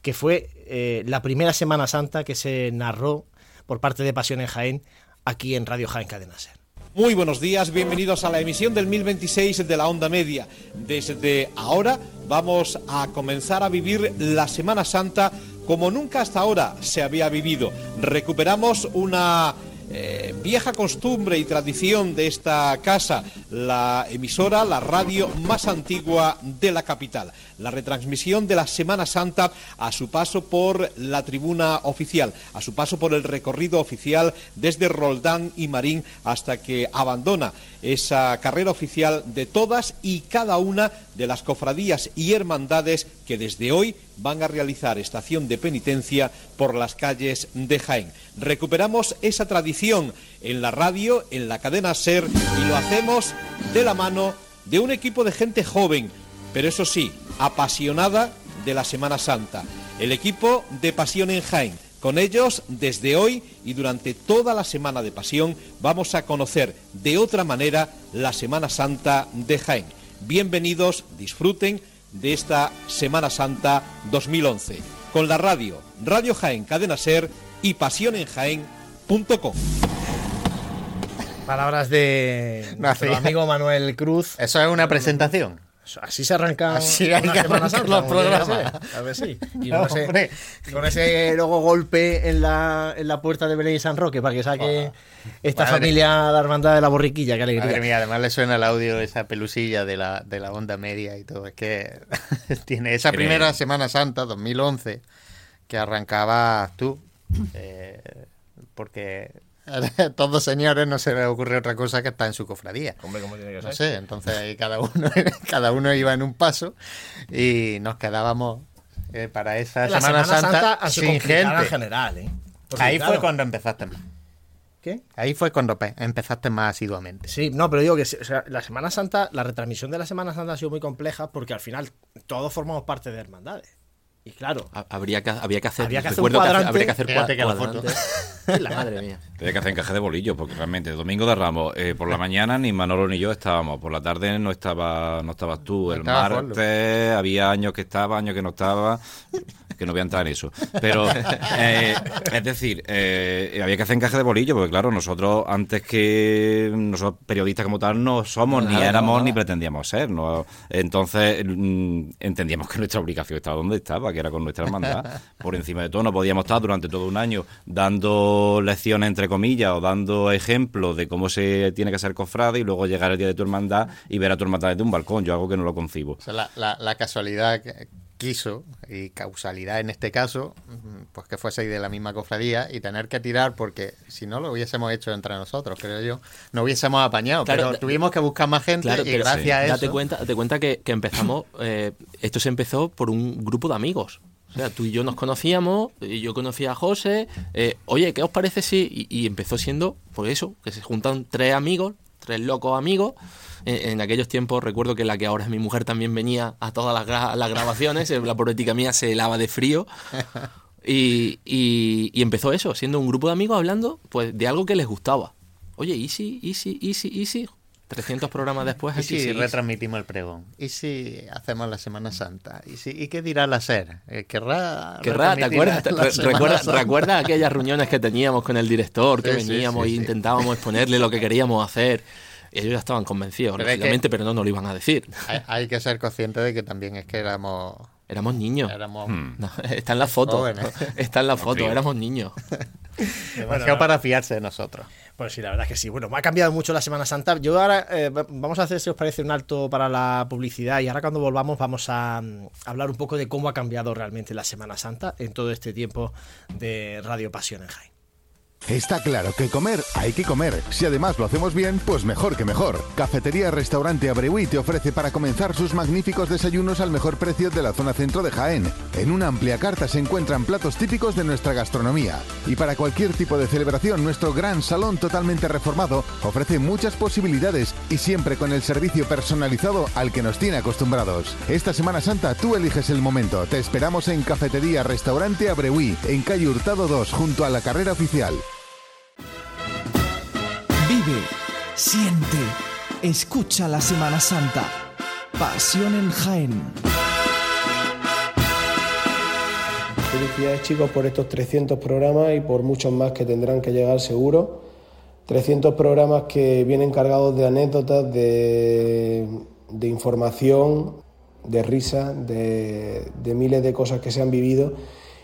que fue eh, la primera Semana Santa que se narró por parte de Pasiones Jaén aquí en Radio Jaén Cadena Ser. Muy buenos días, bienvenidos a la emisión del 1026 de la Onda Media. Desde ahora vamos a comenzar a vivir la Semana Santa como nunca hasta ahora se había vivido. Recuperamos una eh, vieja costumbre y tradición de esta casa, la emisora, la radio más antigua de la capital. La retransmisión de la Semana Santa a su paso por la tribuna oficial, a su paso por el recorrido oficial desde Roldán y Marín hasta que abandona esa carrera oficial de todas y cada una de las cofradías y hermandades que desde hoy van a realizar estación de penitencia por las calles de Jaén. Recuperamos esa tradición en la radio, en la cadena SER y lo hacemos de la mano de un equipo de gente joven, pero eso sí, apasionada de la Semana Santa. El equipo de Pasión en Jaén. Con ellos, desde hoy y durante toda la Semana de Pasión, vamos a conocer de otra manera la Semana Santa de Jaén. Bienvenidos, disfruten de esta Semana Santa 2011. Con la radio, Radio Jaén, Cadena Ser y pasionenjaén.com. Palabras de nuestro amigo Manuel Cruz. Eso es una presentación. Así se arranca Así una que Semana Santa, los programas. A ver si. No, con, ese, luego golpe en la, en la puerta de Belén y San Roque para que saque esta Madre. familia la hermandad de la borriquilla. Qué alegría. Madre mía, además le suena el audio esa pelusilla de la, de la onda media y todo. Es que <laughs> tiene esa primera Semana Santa, 2011, que arrancabas tú. eh, porque <laughs> todos señores no se les ocurre otra cosa que estar en su cofradía. Hombre, ¿cómo tiene que No sé, entonces ahí cada uno, <laughs> cada uno iba en un paso y nos quedábamos eh, para esa La Semana, Santa, sido sin gente. en general. ¿eh? Porque, Ahí claro, fue cuando empezaste más. ¿Qué? Ahí fue cuando pe- empezaste más asiduamente. Sí, no, pero digo que o sea, la Semana Santa, la retransmisión de la Semana Santa ha sido muy compleja porque al final todos formamos parte de hermandades. Y claro, Ha- Habría que, habría que hacer, Habría que hacer un recuerdo que cuadrante. habría que hacer Fíjate cua- que la cuadrantes. <laughs> La madre mía. Había que hacer encaje de bolillos, porque realmente Domingo de Ramos, eh, por la mañana ni Manolo ni yo estábamos, por la tarde no estaba no estabas tú, el estaba martes había años que estaba, años que no estaba. Que no voy a entrar en eso. Pero, eh, es decir, eh, había que hacer encaje de bolillo, porque claro, nosotros antes que nosotros periodistas como tal no somos, ni éramos, ni pretendíamos ser. ¿no? Entonces mm, entendíamos que nuestra obligación estaba donde estaba, que era con nuestra hermandad. Por encima de todo, no podíamos estar durante todo un año dando lecciones, entre comillas, o dando ejemplos de cómo se tiene que ser cofrade y luego llegar el día de tu hermandad y ver a tu hermandad desde un balcón. Yo algo que no lo concibo. O sea, la, la, la casualidad que quiso, y causalidad en este caso, pues que fueseis de la misma cofradía y tener que tirar, porque si no lo hubiésemos hecho entre nosotros, creo yo, no hubiésemos apañado, Claro, pero tuvimos que buscar más gente Claro, y gracias a eso... Date cuenta, date cuenta que, que empezamos, <clears throat> eh, esto se empezó por un grupo de amigos. O sea, tú y yo nos conocíamos, y yo conocía a José, eh, oye, ¿qué os parece si...? Y, y empezó siendo, por eso, que se juntan tres amigos, tres locos amigos. En, en aquellos tiempos recuerdo que la que ahora es mi mujer también venía a todas las, gra- las grabaciones, eh, la poética mía se helaba de frío. <laughs> Y, y- y empezó eso, siendo un grupo de amigos hablando pues de algo que les gustaba. Oye, easy, easy, easy, easy. 300 programas después ¿Y si retransmitimos el pregón? ¿Y si hacemos la Semana Santa? ¿Y, si, ¿y qué dirá la SER? Eh, ¿Querrá, Querrá, ¿te acuerdas? Te- re- recuerda, recuerda aquellas reuniones que teníamos con el director, que Sí, veníamos sí, e sí. intentábamos exponerle lo que queríamos hacer. Y ellos ya estaban convencidos, Pero es que- lógicamente, pero no nos lo iban a decir. Hay, hay que ser consciente de que también es que éramos... Éramos niños. Éramos No, <laughs> está en la foto. Jóvenes. <laughs> Está en la foto, éramos niños. demasiado para fiarse de nosotros. Pues sí, la verdad es que sí. Bueno, me ha cambiado mucho la Semana Santa. Yo ahora eh, va- vamos a hacer, si os parece, un alto para la publicidad y ahora cuando volvamos vamos a mm, hablar un poco de cómo ha cambiado realmente la Semana Santa en todo este tiempo de Radio Pasión en Jaén. Está claro que comer hay que comer. Si además lo hacemos bien, pues mejor que mejor. Cafetería Restaurante Abreuí te ofrece para comenzar sus magníficos desayunos al mejor precio de la zona centro de Jaén. En una amplia carta se encuentran platos típicos de nuestra gastronomía. Y para cualquier tipo de celebración, nuestro gran salón totalmente reformado ofrece muchas posibilidades y siempre con el servicio personalizado al que nos tiene acostumbrados. Esta Semana Santa tú eliges el momento. Te esperamos en Cafetería Restaurante Abreuí, en calle Hurtado 2, junto a la carrera oficial. Siente, escucha la Semana Santa. Pasión en Jaén. Felicidades chicos por estos 300 programas y por muchos más que tendrán que llegar seguro. 300 programas que vienen cargados de anécdotas, de, de información, de risa, de, de miles de cosas que se han vivido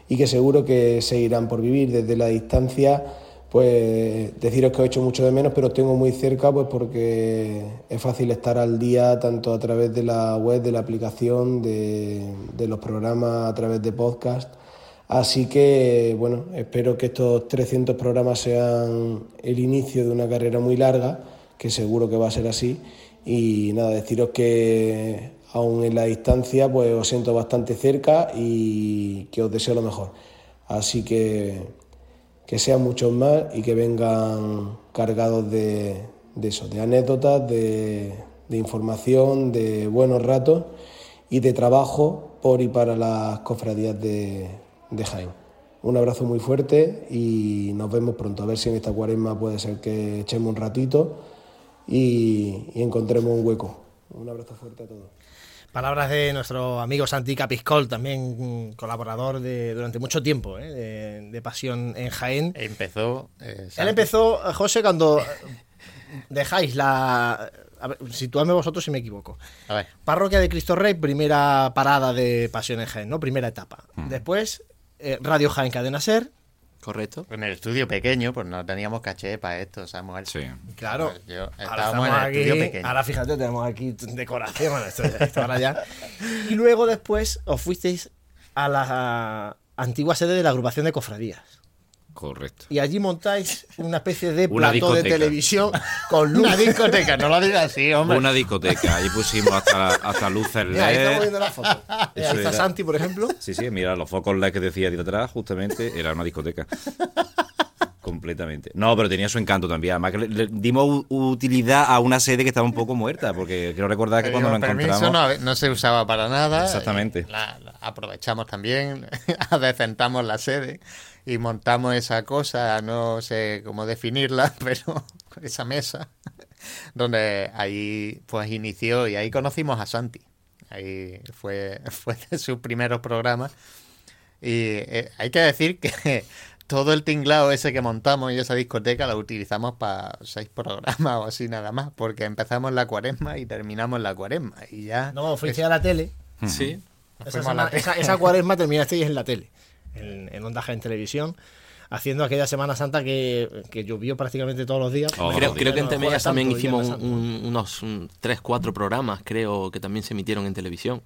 y que seguro que seguirán por vivir desde la distancia. Pues deciros que os hecho mucho de menos, pero os tengo muy cerca, pues porque es fácil estar al día tanto a través de la web, de la aplicación, de, de los programas, a través de podcast. Así que, bueno, espero que estos 300 programas sean el inicio de una carrera muy larga, que seguro que va a ser así. Y nada, deciros que aún en la distancia, pues os siento bastante cerca y que os deseo lo mejor. Así que que sean muchos más y que vengan cargados de, de eso, de anécdotas, de, de información, de buenos ratos y de trabajo por y para las cofradías de, de Jaén. Un abrazo muy fuerte y nos vemos pronto. A ver si en esta cuaresma puede ser que echemos un ratito y, y encontremos un hueco. Un abrazo fuerte a todos. Palabras de nuestro amigo Santi Capiscol, también mm, colaborador de durante mucho tiempo ¿eh? de, de Pasión en Jaén. Empezó. eh, Él empezó, eh, José, cuando eh, dejáis la. A ver, situadme vosotros si me equivoco. A ver. Parroquia de Cristo Rey, primera parada de Pasión en Jaén, ¿no? Primera etapa. Después, eh, Radio Jaén Cadena Ser. Correcto. En el estudio pequeño, pues no teníamos caché para esto, Samuel. Sí. Claro. Yo, Ahora estábamos en el estudio pequeño. ahora fíjate, tenemos aquí decoración, bueno, esto, esto ahora ya. Y luego después os fuisteis a la antigua sede de la agrupación de cofradías. Correcto. Y allí montáis una especie de <laughs> Una plató de discoteca. televisión con luz. Una discoteca, no lo digas así, hombre. Una discoteca. Ahí pusimos hasta, hasta luces LED. Mira, ahí estamos viendo la foto. Ahí está era- Santi, por ejemplo. Sí, sí, mira, los focos LED que decía ahí detrás, justamente, era una discoteca. Completamente. No, pero tenía su encanto también. Además que le, le dimos utilidad a una sede que estaba un poco muerta, porque quiero recordar que Pedimos cuando lo permiso, encontramos... no, no se usaba para nada. Exactamente. La- la aprovechamos también, <laughs> adecentamos la sede y montamos esa cosa, no sé cómo definirla, <laughs> pero esa mesa, donde ahí pues inició y ahí conocimos a Santi. Ahí fue, <laughs> fue de sus primeros programas. Y eh, hay que decir que <laughs> todo el tinglado ese que montamos y esa discoteca la utilizamos para seis programas o así nada más, porque empezamos la cuaresma y terminamos la cuaresma y ya... No, fuiste a la tele. Sí. Esa, Fuimos a la semana- tele. esa, esa cuaresma terminasteis en la tele, en, en Onda en Televisión, haciendo aquella Semana Santa que, que llovió prácticamente todos los días. creo, creo que en Temellas también hicimos un- unos mm, tres, cuatro programas, creo, que también se emitieron en televisión.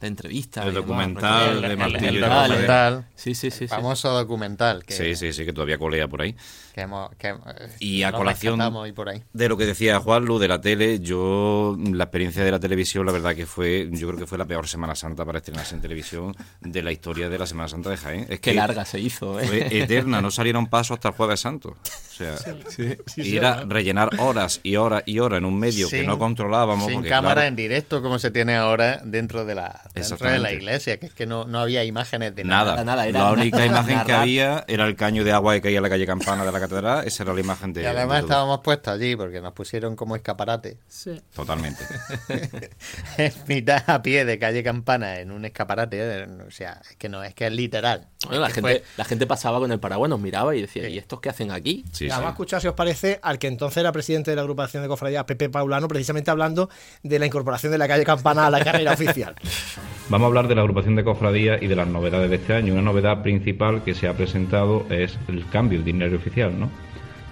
De entrevistas. El demás, documental de El- Martillo el y documental. Sí, sí, sí. famoso documental que, Sí, sí, sí, que todavía colea por ahí. que hemos... Que, eh, Y a colación y por ahí. de lo que decía Juanlu de la tele, yo la experiencia de la televisión, la verdad que fue, yo creo que fue la peor Semana Santa para estrenarse en televisión de la historia de la Semana Santa de Jaén. Es Qué que larga se hizo, ¿eh? Fue eterna, no salieron pasos hasta el Jueves Santo. O sea, Sí. y Sí, era sí. rellenar horas y horas y horas en un medio que no controlábamos. Sin porque, cámara claro, en directo como se tiene ahora dentro de la, dentro de la iglesia, que es que no, no había imágenes de Nada, nada. la única imagen que había era el caño de agua que caía en la calle Campana de la catedral, esa era la imagen de... Y además de estábamos puestos allí porque nos pusieron como escaparate. Sí. Totalmente. <laughs> en mitad a pie de calle Campana en un escaparate. eh, O sea, es que no, es que es literal. Bueno, la, gente, fue- la gente pasaba con el paraguas, nos miraba y decía, ¿y estos qué hacen aquí? Y además, escuchad si os parece al que entonces era presidente de la agrupación de cofradías, Pepe Paulano, precisamente hablando de la incorporación de la calle Campana a la carrera oficial. <laughs> Vamos a hablar de la agrupación de cofradías y de las novedades de este año. Una novedad principal que se ha presentado es el cambio del dinero oficial, ¿no?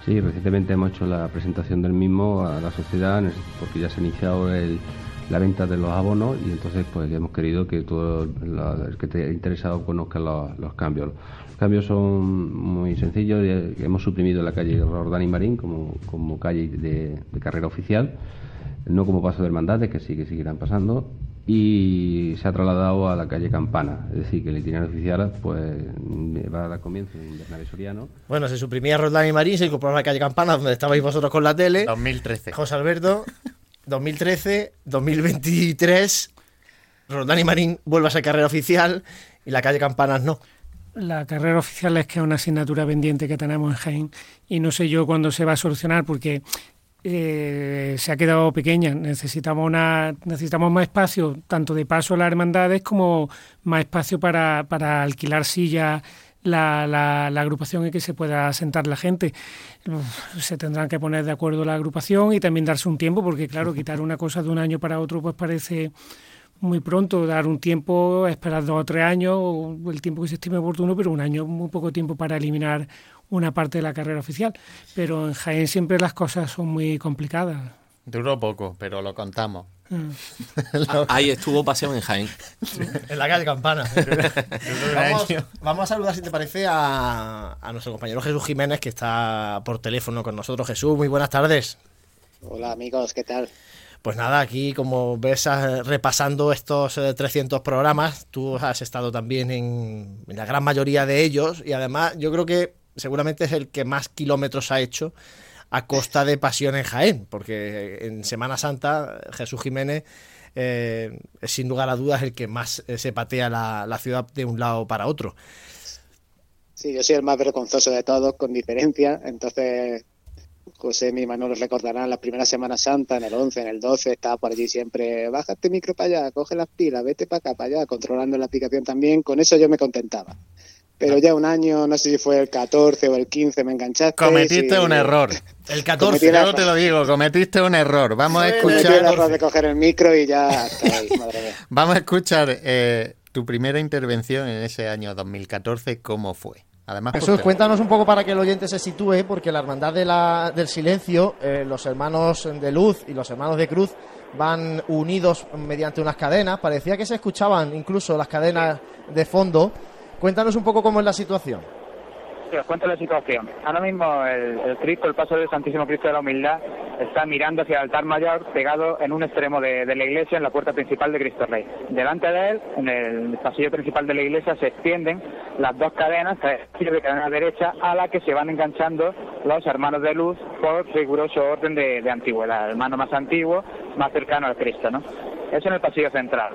Sí, recientemente hemos hecho la presentación del mismo a la sociedad el- porque ya se ha iniciado el- la venta de los abonos y entonces pues hemos querido que todo la- el que esté interesado conozca los, los cambios. Los cambios son muy sencillos, eh, hemos suprimido la calle Rordán y Marín como, como calle de, de carrera oficial, no como paso de hermandades que sí que seguirán pasando y se ha trasladado a la calle Campana, es decir que el itinerario oficial pues va a dar comienzo en Bernabé Soriano Bueno, se suprimía Roldán y Marín, se incorporó a la calle Campana, donde estabais vosotros con la tele. 2013. José Alberto, 2013, 2023, Roldán y Marín vuelve a ser carrera oficial y la calle Campanas no. La carrera oficial es que es una asignatura pendiente que tenemos en Jaén y no sé yo cuándo se va a solucionar porque eh, se ha quedado pequeña. Necesitamos una necesitamos más espacio, tanto de paso a las hermandades como más espacio para, para alquilar sillas. La, la, la agrupación y que se pueda sentar la gente. Se tendrán que poner de acuerdo la agrupación y también darse un tiempo, porque claro, quitar una cosa de un año para otro pues parece muy pronto, dar un tiempo, esperar dos o tres años, o el tiempo que se estime oportuno, pero un año muy poco tiempo para eliminar una parte de la carrera oficial. Pero en Jaén siempre las cosas son muy complicadas. Duró poco, pero lo contamos. Mm. <laughs> Ah, Ahí estuvo paseo en Jaén. En la calle Campana. vamos, vamos a saludar, si te parece, a, a nuestro compañero Jesús Jiménez, que está por teléfono con nosotros. Jesús, muy buenas tardes. Hola amigos, ¿qué tal? Pues nada, aquí como ves ah, repasando estos eh, 300 programas, tú has estado también en, en la gran mayoría de ellos y además yo creo que seguramente es el que más kilómetros ha hecho a costa de pasión en Jaén, porque en Semana Santa Jesús Jiménez eh, es sin lugar a dudas el que más eh, se patea la, la ciudad de un lado para otro. Sí, yo soy el más vergonzoso de todos, con diferencia. Entonces, José y Manuel recordarán la primera Semana Santa, en el 11, en el 12, estaba por allí siempre, baja este micro para allá, coge las pilas, vete para acá, para allá, controlando la aplicación también. Con eso yo me contentaba. Pero ya un año, no sé si fue el 14 o el 15, me enganchaste. Cometiste un error. El 14, Cometí el yo error. te lo digo, cometiste un error. Vamos a Cometí el escuchar, error de coger el micro y ya ahí, madre mía. vamos a escuchar eh, tu primera intervención en ese año 2014, ¿cómo fue? Además, Jesús, cuéntanos un poco para que el oyente se sitúe, porque la Hermandad de la- del Silencio, eh, los hermanos de Luz y los hermanos de Cruz van unidos mediante unas cadenas. Parecía que se escuchaban incluso las cadenas de fondo. Cuéntanos un poco cómo es la situación. Os cuento la situación. Ahora mismo el, Cristo, el paso del Santísimo Cristo de la Humildad, está mirando hacia el altar mayor, pegado en un extremo de, de la iglesia, en la puerta principal de Cristo Rey. Delante de él, en el pasillo principal de la iglesia, se extienden las dos cadenas, de cadena derecha, a la que se van enganchando los hermanos de luz por riguroso orden de, de antigüedad. El hermano más antiguo, más cercano al Cristo, ¿no? Eso en el pasillo central.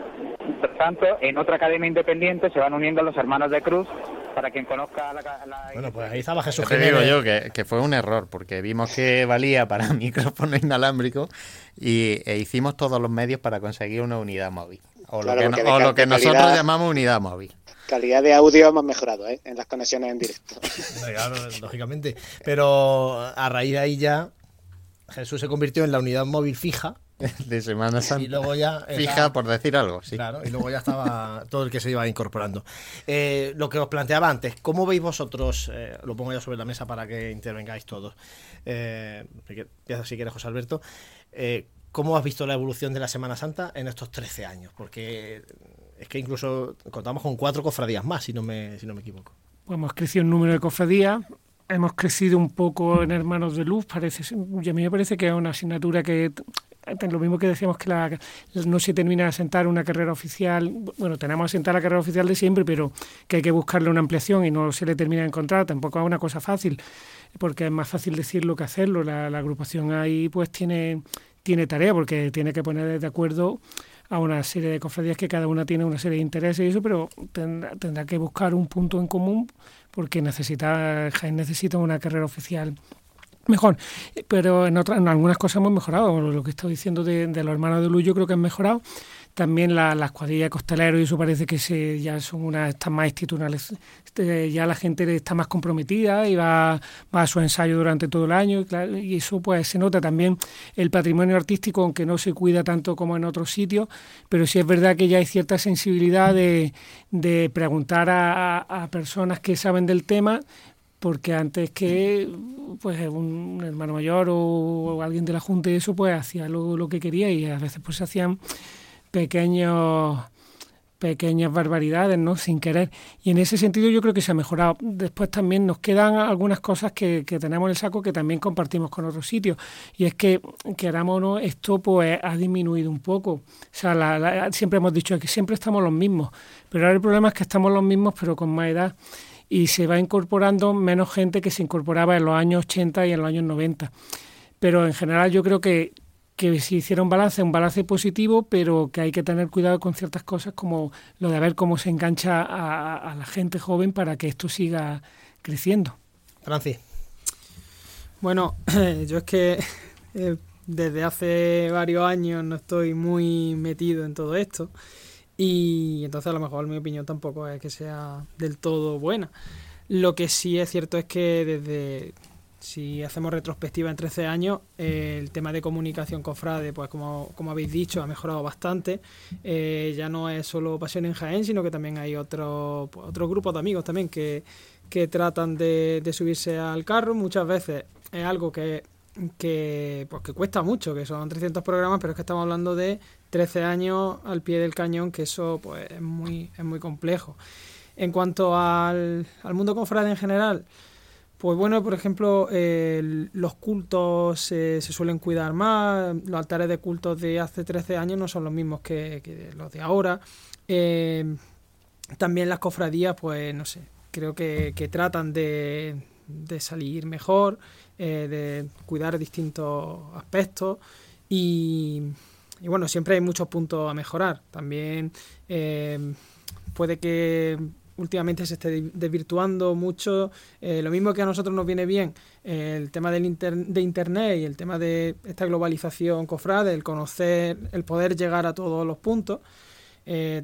Por tanto, en otra cadena independiente se van uniendo los hermanos de cruz, para quien conozca la, la Bueno, pues ahí estaba Jesús Te digo yo que, que fue un error, porque vimos que valía para <laughs> micrófono inalámbrico y e hicimos todos los medios para conseguir una unidad móvil. O Claro, lo que, de no- o cal- lo que de nosotros calidad- llamamos unidad móvil. Calidad de audio hemos mejorado, ¿eh? En las conexiones en directo. <laughs> Claro, lógicamente. Pero a raíz de ahí ya Jesús se convirtió en la unidad móvil fija. <laughs> De Semana Santa. Y luego ya. Fija, por decir algo, sí. Claro, y luego ya estaba todo el que se iba incorporando. Eh, lo que os planteaba antes, ¿cómo veis vosotros? eh, lo pongo ya sobre la mesa para que intervengáis todos. Eh, empieza si quieres, José Alberto. Eh, ¿Cómo has visto la evolución de la Semana Santa en estos 13 años? Porque es que incluso contamos con cuatro cofradías más, si no me, si no me equivoco. Pues hemos crecido en número de cofradías, hemos crecido un poco en Hermanos de Luz, parece, y a mí me parece que es una asignatura que, lo mismo que decíamos que la, no se termina de asentar una carrera oficial, bueno, tenemos asentar la carrera oficial de siempre, pero que hay que buscarle una ampliación y no se le termina de encontrar, tampoco es una cosa fácil, porque es más fácil decirlo que hacerlo, la, agrupación ahí pues tiene, tiene tarea, porque tiene que poner de acuerdo a una serie de cofradías que cada una tiene una serie de intereses y eso, pero tendrá, tendrá que buscar un punto en común porque necesita necesita una carrera oficial mejor. Pero en, otras, en algunas cosas hemos mejorado. Lo que estoy diciendo de, de los hermanos de Luz, yo creo que han mejorado. También la- las cuadrillas de costaleros y eso parece que se, ya son una, están más institucionales. Este, ya la gente está más comprometida y va, va a su ensayo durante todo el año y, eso pues se nota también el patrimonio artístico, aunque no se cuida tanto como en otros sitios, pero sí es verdad que ya hay cierta sensibilidad de, de preguntar a personas que saben del tema porque antes que pues un hermano mayor o alguien de la junta y eso pues hacía lo, lo que quería y a veces pues hacían pequeños pequeñas barbaridades, ¿no? Sin querer. Y en ese sentido yo creo que se ha mejorado. Después también nos quedan algunas cosas que, que tenemos en el saco que también compartimos con otros sitios. Y es que, queramos o no, esto pues ha disminuido un poco. O sea, la- la- siempre hemos dicho que siempre estamos los mismos. Pero ahora el problema es que estamos los mismos pero con más edad. Y se va incorporando menos gente que se incorporaba en los años 80 y en los años 90. Pero en general yo creo que, que si hiciera un balance, un balance positivo, pero que hay que tener cuidado con ciertas cosas como lo de ver cómo se engancha a, a la gente joven para que esto siga creciendo. Francis. Bueno, <clears throat> yo es que eh, desde hace varios años no estoy muy metido en todo esto y entonces a lo mejor mi opinión tampoco es que sea del todo buena. Lo que sí es cierto es que desde, si hacemos retrospectiva en 13 años, el tema de comunicación cofrade, pues como, como habéis dicho, ha mejorado bastante. Eh, ya no es solo Pasión en Jaén, sino que también hay otros pues, otros grupos de amigos también que, que tratan de, de subirse al carro. Muchas veces es algo que, que, pues, que cuesta mucho, que son 300 programas, pero es que estamos hablando de 13 años al pie del cañón, que eso pues, es, muy, es muy complejo. En cuanto al, al mundo confrade en general, pues bueno, por ejemplo, los cultos se suelen cuidar más, los altares de cultos de hace 13 años no son los mismos que, que los de ahora. Eh, también las cofradías, pues no sé, creo que, que tratan de, de salir mejor, eh, de cuidar distintos aspectos y, y bueno, siempre hay muchos puntos a mejorar. También eh, puede que últimamente se esté desvirtuando mucho. eh, lo mismo que a nosotros nos viene bien eh, el tema del de Internet y el tema de esta globalización cofrade, el conocer, el poder llegar a todos los puntos.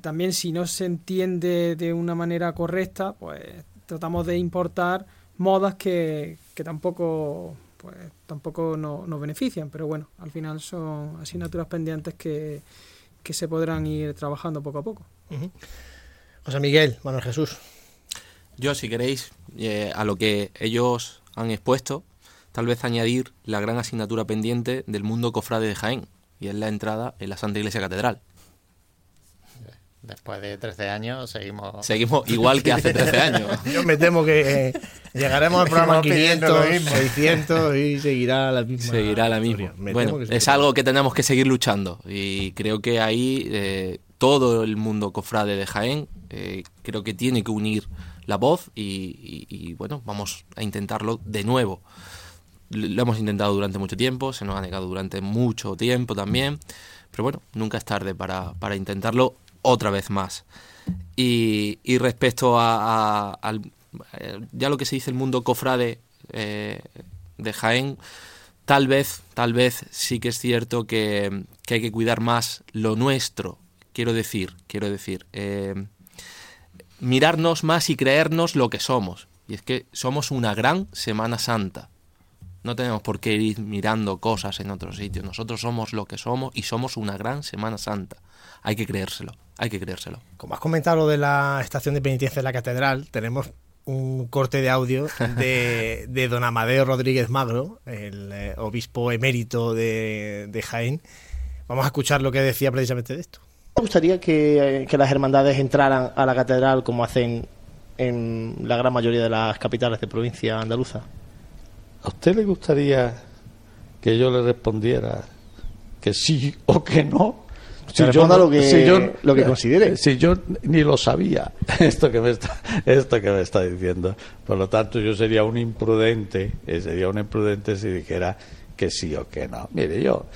También si no se entiende de una manera correcta, pues tratamos de importar modas que, que tampoco pues tampoco no- nos benefician, pero bueno, al final son asignaturas pendientes que, que se podrán ir trabajando poco a poco. José Miguel, Manuel Jesús. Yo, si queréis, eh, a lo que ellos han expuesto, tal vez añadir la gran asignatura pendiente del mundo cofrade de Jaén, y es la entrada en la Santa Iglesia Catedral. Después de 13 años seguimos... Seguimos igual que hace 13 años. <laughs> Yo me temo que eh, llegaremos al programa Seguimos pidiendo 500, lo mismo. 600 y seguirá la misma. Seguirá la misma. Bueno, es seguirá. algo que tenemos que seguir luchando y creo que ahí eh, todo el mundo cofrade de Jaén eh, creo que tiene que unir la voz y, y- y, bueno, vamos a intentarlo de nuevo. Lo lo hemos intentado durante mucho tiempo, se nos ha negado durante mucho tiempo también, pero bueno, nunca es tarde para, para intentarlo otra vez más. Y, respecto a, eh, ya lo que se dice el mundo cofrade eh, de Jaén, tal vez, tal vez sí que es cierto que, que hay que cuidar más lo nuestro quiero decir, quiero decir, eh, mirarnos más y creernos lo que somos. Y es que somos una gran Semana Santa. No tenemos por qué ir mirando cosas en otros sitios. Nosotros somos lo que somos y somos una gran Semana Santa. Hay que creérselo, hay que creérselo. Como has comentado lo de la estación de penitencia de la catedral, tenemos un corte de audio de, <laughs> de don Amadeo Rodríguez Magro, el eh, obispo emérito de, de Jaén. Vamos a escuchar lo que decía precisamente de esto. Me gustaría que, eh, que las hermandades entraran a la catedral como hacen en la gran mayoría de las capitales de provincia andaluza. ¿A usted le gustaría que yo le respondiera que sí o que no? Usted responda lo que- lo que considere. Si yo ni lo sabía, <laughs> esto que me está, esto que me está diciendo. Por lo tanto, yo sería un imprudente, eh, sería un imprudente si dijera que sí o que no. Mire, yo,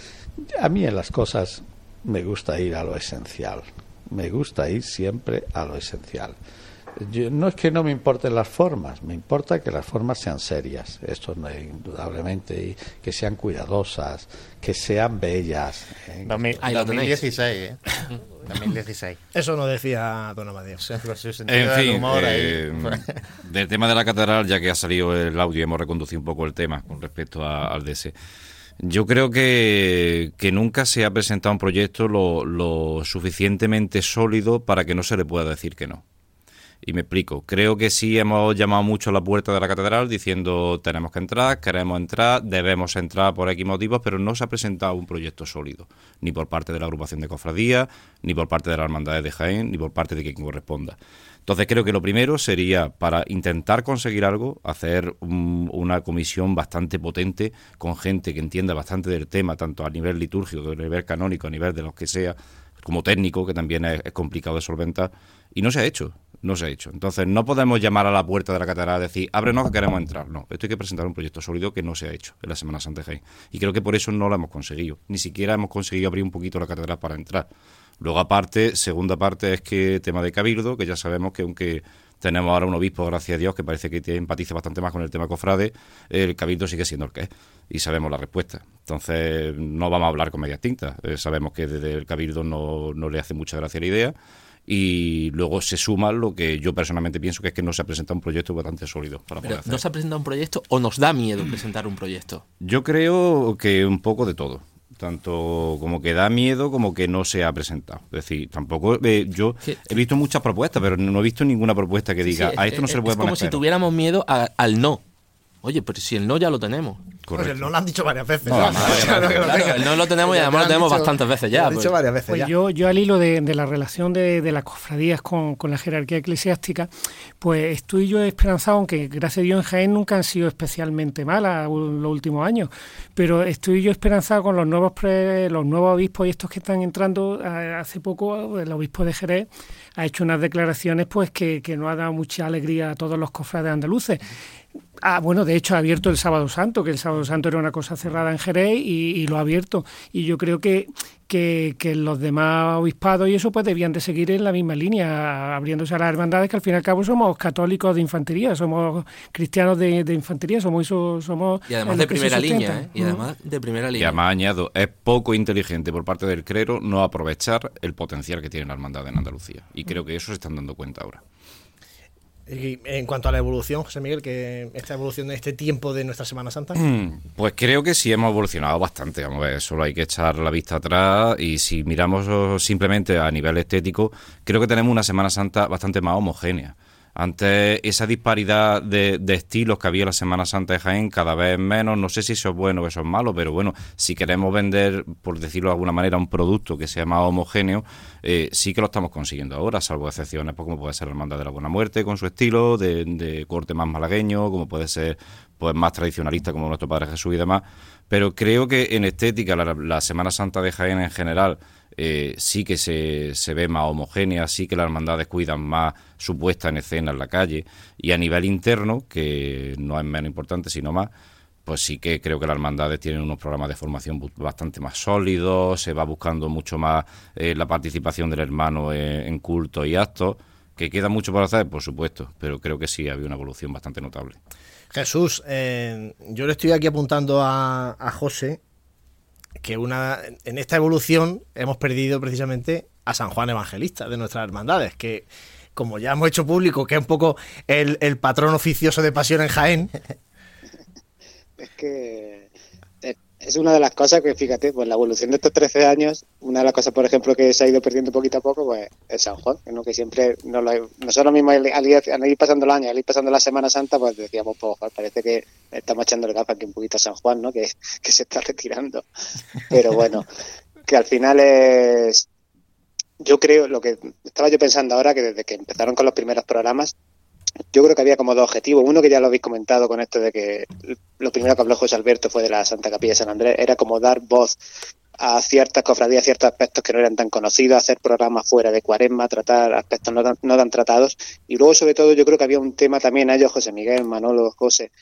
a mí en las cosas me gusta ir a lo esencial. Me gusta ir siempre a lo esencial. Yo- no es que no me importen las formas, me importa que las formas sean serias, esto no, indudablemente, y que sean cuidadosas, que sean bellas. ¿eh? 2016, ¿eh? <coughs> 2016. Eso no decía don Amadeo. En fin, eh, del tema de la catedral, ya que ha salido el audio y hemos reconducido un poco el tema con respecto a- al DS. Yo creo que, que nunca se ha presentado un proyecto lo, lo suficientemente sólido para que no se le pueda decir que no. Y me explico. Creo que sí hemos llamado mucho a la puerta de la catedral diciendo tenemos que entrar, queremos entrar, debemos entrar por X motivos, pero no se ha presentado un proyecto sólido, ni por parte de la agrupación de cofradías, ni por parte de la hermandad de Jaén, ni por parte de quien corresponda. Entonces creo que lo primero sería, para intentar conseguir algo, hacer un- una comisión bastante potente con gente que entienda bastante del tema, tanto a nivel litúrgico, a nivel canónico, a nivel de los que sea, como técnico, que también es, es complicado de solventar, y no se ha hecho, no se ha hecho. Entonces no podemos llamar a la puerta de la catedral y decir, ábrenos que queremos entrar. No, esto hay que presentar un proyecto sólido que no se ha hecho en la Semana Santa de. Y creo que por eso no lo hemos conseguido. Ni siquiera hemos conseguido abrir un poquito la catedral para entrar. Luego aparte, segunda parte es que tema de cabildo, que ya sabemos que aunque tenemos ahora un obispo, gracias a Dios, que parece que empatiza bastante más con el tema cofrade, el cabildo sigue siendo el que es. Y sabemos la respuesta. Entonces, no vamos a hablar con medias tintas. Eh, sabemos que desde el cabildo no, no le hace mucha gracia la idea. Y luego se suma lo que yo personalmente pienso que es que no se ha presentado un proyecto bastante sólido para poder hacer. ¿No se ha presentado un proyecto o nos da miedo presentar un proyecto? Yo creo que un poco de todo. Tanto como que da miedo como que no se ha presentado. Es decir, tampoco. eh, yo he visto muchas propuestas, pero no he visto ninguna propuesta que diga Sí, a es- esto no se le es puede como poner. si pero". tuviéramos miedo a- al no. Oye, pero si el no ya lo tenemos. Pues el no lo han dicho varias veces. No, <laughs> ¿no? no, no, claro, el no lo tenemos y además lo tenemos dicho- bastantes veces ya, lo han dicho pues. varias veces Pues ya. yo, yo al hilo de, de la relación de, de las cofradías con, con la jerarquía eclesiástica, pues estoy yo esperanzado, aunque gracias a Dios en Jaén nunca han sido especialmente malas los últimos años, pero estoy yo esperanzado con los nuevos pre- los nuevos obispos y estos que están entrando. Hace poco el obispo de Jerez ha hecho unas declaraciones pues que, que nos ha dado mucha alegría a todos los cofrades andaluces. Ah, bueno, de hecho ha abierto el Sábado Santo, que el Sábado Santo era una cosa cerrada en Jerez y, y lo ha abierto. Y yo creo que, que, que los demás obispados y eso pues debían de seguir en la misma línea, abriéndose a las hermandades, que al fin y al cabo somos católicos de infantería, somos cristianos de, de infantería, somos eso, somos Y además de primera línea, ¿eh? Y Mm. además de primera Y línea. además añado, es poco inteligente por parte del clero no aprovechar el potencial que tiene la hermandad en Andalucía. Y creo que eso se están dando cuenta ahora. En cuanto a la evolución, José Miguel, que esta evolución de este tiempo de nuestra Semana Santa. Mm, Pues creo que sí hemos evolucionado bastante. Vamos a ver, solo hay que echar la vista atrás y si miramos oh, simplemente a nivel estético, creo que tenemos una Semana Santa bastante más homogénea. Antes esa disparidad de, estilos que había la Semana Santa de Jaén cada vez menos, no sé si eso es bueno o eso es malo, pero bueno, si queremos vender, por decirlo de alguna manera, un producto que sea más homogéneo, eh, sí que lo estamos consiguiendo ahora, salvo excepciones, pues como puede ser la Hermandad de la Buena Muerte con su estilo de, corte más malagueño, como puede ser pues más tradicionalista como nuestro Padre Jesús y demás, pero creo que en estética la Semana Santa de Jaén en general eh, sí que se, se ve más homogénea, sí que las hermandades cuidan más su puesta en escena en la calle y a nivel interno, que no es menos importante sino más, pues sí que creo que las hermandades tienen unos programas de formación bastante más sólidos, se va buscando mucho más eh, la participación del hermano en, en cultos y actos, que queda mucho por hacer, por supuesto, pero creo que sí ha habido una evolución bastante notable. Jesús, eh, yo le estoy aquí apuntando a, a José que una en esta evolución hemos perdido precisamente a San Juan Evangelista de nuestras hermandades, que como ya hemos hecho público, que es un poco el, el patrón oficioso de Pasión en Jaén. <laughs> Es que es una de las cosas que, fíjate, pues la evolución de estos 13 años, una de las cosas, por ejemplo, que se ha ido perdiendo poquito a poco, pues es San Juan, ¿no? que siempre nos lo, nosotros mismos al, ir, pasando el año, al ir pasando la Semana Santa, pues decíamos, pues parece que estamos echando el gafa aquí un poquito a San Juan, ¿no? que, que se está retirando. Pero bueno, que al final es... Yo creo, lo que estaba yo pensando ahora, que desde que empezaron con los primeros programas, yo creo que había como dos objetivos. Uno que ya lo habéis comentado con esto de que lo primero que habló José Alberto fue de la Santa Capilla de San Andrés, era como dar voz a ciertas cofradías, ciertos aspectos que no eran tan conocidos, hacer programas fuera de cuaresma, tratar aspectos no tan, no tan tratados. Y luego, sobre todo, yo creo que había un tema también a ellos, José Miguel, Manolo, José,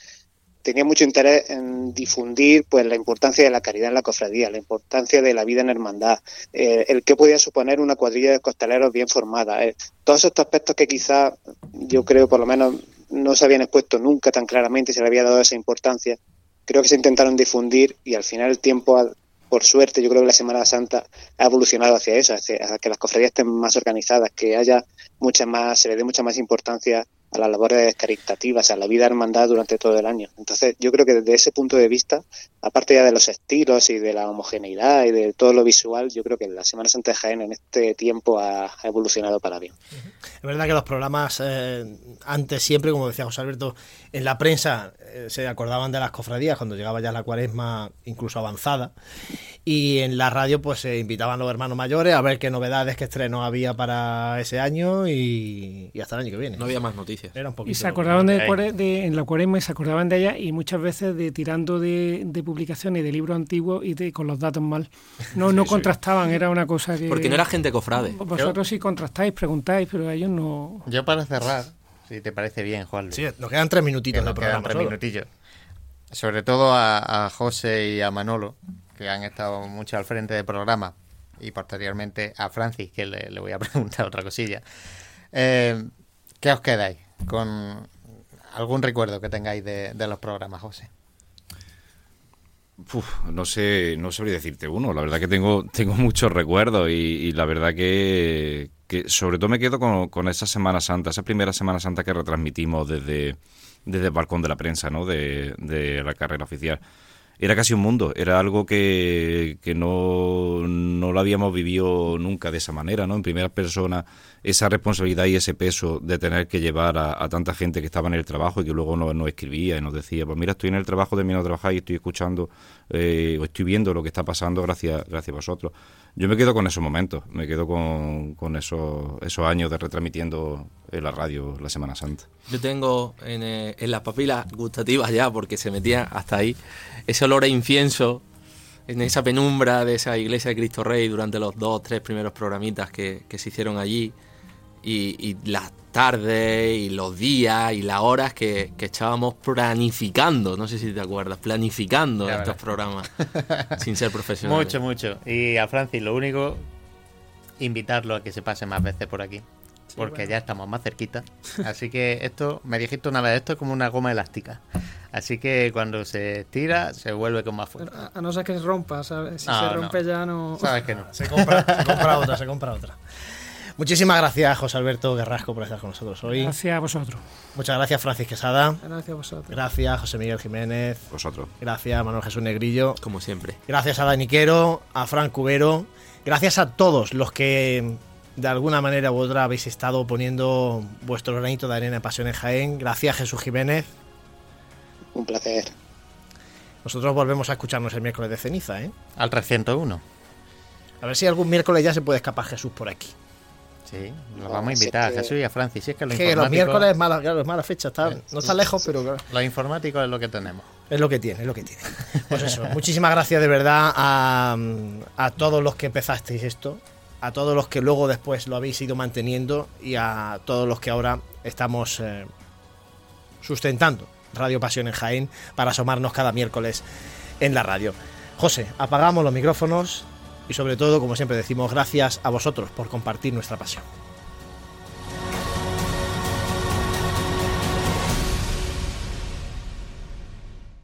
tenía mucho interés en difundir pues la importancia de la caridad en la cofradía, la importancia de la vida en hermandad, eh, el que podía suponer una cuadrilla de costaleros bien formada. Eh, todos estos aspectos que quizá yo creo por lo menos no se habían expuesto nunca tan claramente, se le había dado esa importancia, creo que se intentaron difundir y al final el tiempo, por suerte, yo creo que la Semana Santa ha evolucionado hacia eso, hacia que las cofradías estén más organizadas, que haya mucha más, se le dé mucha más importancia a las labores caritativas, a la vida hermandad durante todo el año. Entonces, yo creo que desde ese punto de vista, aparte ya de los estilos y de la homogeneidad y de todo lo visual, yo creo que la Semana Santa de Jaén en este tiempo ha, ha evolucionado para bien. Es verdad que los programas eh, antes siempre, como decía José Alberto, en la prensa eh, se acordaban de las cofradías cuando llegaba ya la cuaresma incluso avanzada y en la radio pues se invitaban los hermanos mayores a ver qué novedades, qué estrenos había para ese año y, y hasta el año que viene. No había más noticias. Era un poquito Y se acordaban de, en la cuaresma y se acordaban de ella y muchas veces de tirando de, de publicaciones de libros antiguos y de, con los datos mal. No, no Sí, contrastaban, era una cosa que... Porque no era gente cofrade. Vosotros sí contrastáis, preguntáis, pero ellos no... Yo para cerrar, si te parece bien, Juan. Sí, nos quedan tres minutitos nos de quedan programa tres solo. minutillos. Sobre todo a, a José y a Manolo, que han estado mucho al frente del programa, y posteriormente a Francis, que le, le voy a <laughs> preguntar otra cosilla. Eh, ¿Qué os quedáis con algún recuerdo que tengáis de, los programas, José? No sé, no sabría decirte uno. La verdad que tengo, <laughs> tengo muchos recuerdos y, y la verdad que, que sobre todo me quedo con, con esa Semana Santa, esa primera Semana Santa que retransmitimos desde, desde el balcón de la prensa, ¿no? De, de la carrera oficial. Era casi un mundo, era algo que, que no, no lo habíamos vivido nunca de esa manera, ¿no? En primera persona, esa responsabilidad y ese peso de tener que llevar a, tanta gente que estaba en el trabajo y que luego nos, nos escribía y nos decía, pues mira, estoy en el trabajo, termino de trabajar y estoy escuchando eh, o estoy viendo lo que está pasando gracias, gracias a vosotros. Yo me quedo con esos momentos, me quedo con, con esos, esos años de retransmitiendo en la radio la Semana Santa. Yo tengo en, eh, en las papilas gustativas ya, porque se metía hasta ahí, ese olor a incienso en esa penumbra de esa iglesia de Cristo Rey durante los dos, tres primeros programitas que se hicieron allí. Y, y las tardes y los días y las horas que, que echábamos planificando, no sé si te acuerdas, planificando estos programas <laughs> sin ser profesionales. Mucho, mucho. Y a Francis, lo único, invitarlo a que se pase más veces por aquí. porque bueno. ya estamos más cerquita. Así que esto, me dijiste una vez, esto es como una goma elástica. Así que cuando se estira, se vuelve con más fuerza. A, a no ser que se rompa, ¿sabes? Si No, se no. rompe ya no... Sabes que no. Se compra, se compra otra, se compra otra. <laughs> Muchísimas gracias, José Alberto Guerrasco, por estar con nosotros hoy. Gracias a vosotros. Muchas gracias, Francis Quesada. Gracias a vosotros. Gracias, José Miguel Jiménez. Vosotros. Gracias, Manuel Jesús Negrillo. Como siempre. Gracias a Daniquero, a Fran Cubero. Gracias a todos los que de alguna manera u otra habéis estado poniendo vuestro granito de arena en Pasión en Jaén. Gracias, Jesús Jiménez. Un placer. Nosotros volvemos a escucharnos el miércoles de ceniza, ¿eh? Al 301. A ver si algún miércoles ya se puede escapar Jesús por aquí. Sí, lo vamos a invitar a Jesús y a Francis. Si es que lo Que los miércoles es mala, claro, es mala fecha, está, no está lejos, pero claro, Los informáticos es lo que tenemos. es lo que tiene, es lo que tiene. Pues eso, muchísimas gracias de verdad a, a todos los que empezasteis esto, a todos los que luego después lo habéis ido manteniendo y a todos los que ahora estamos eh, sustentando Radio Pasión en Jaén para asomarnos cada miércoles en la radio. José, apagamos los micrófonos y sobre todo, como siempre decimos, gracias a vosotros por compartir nuestra pasión.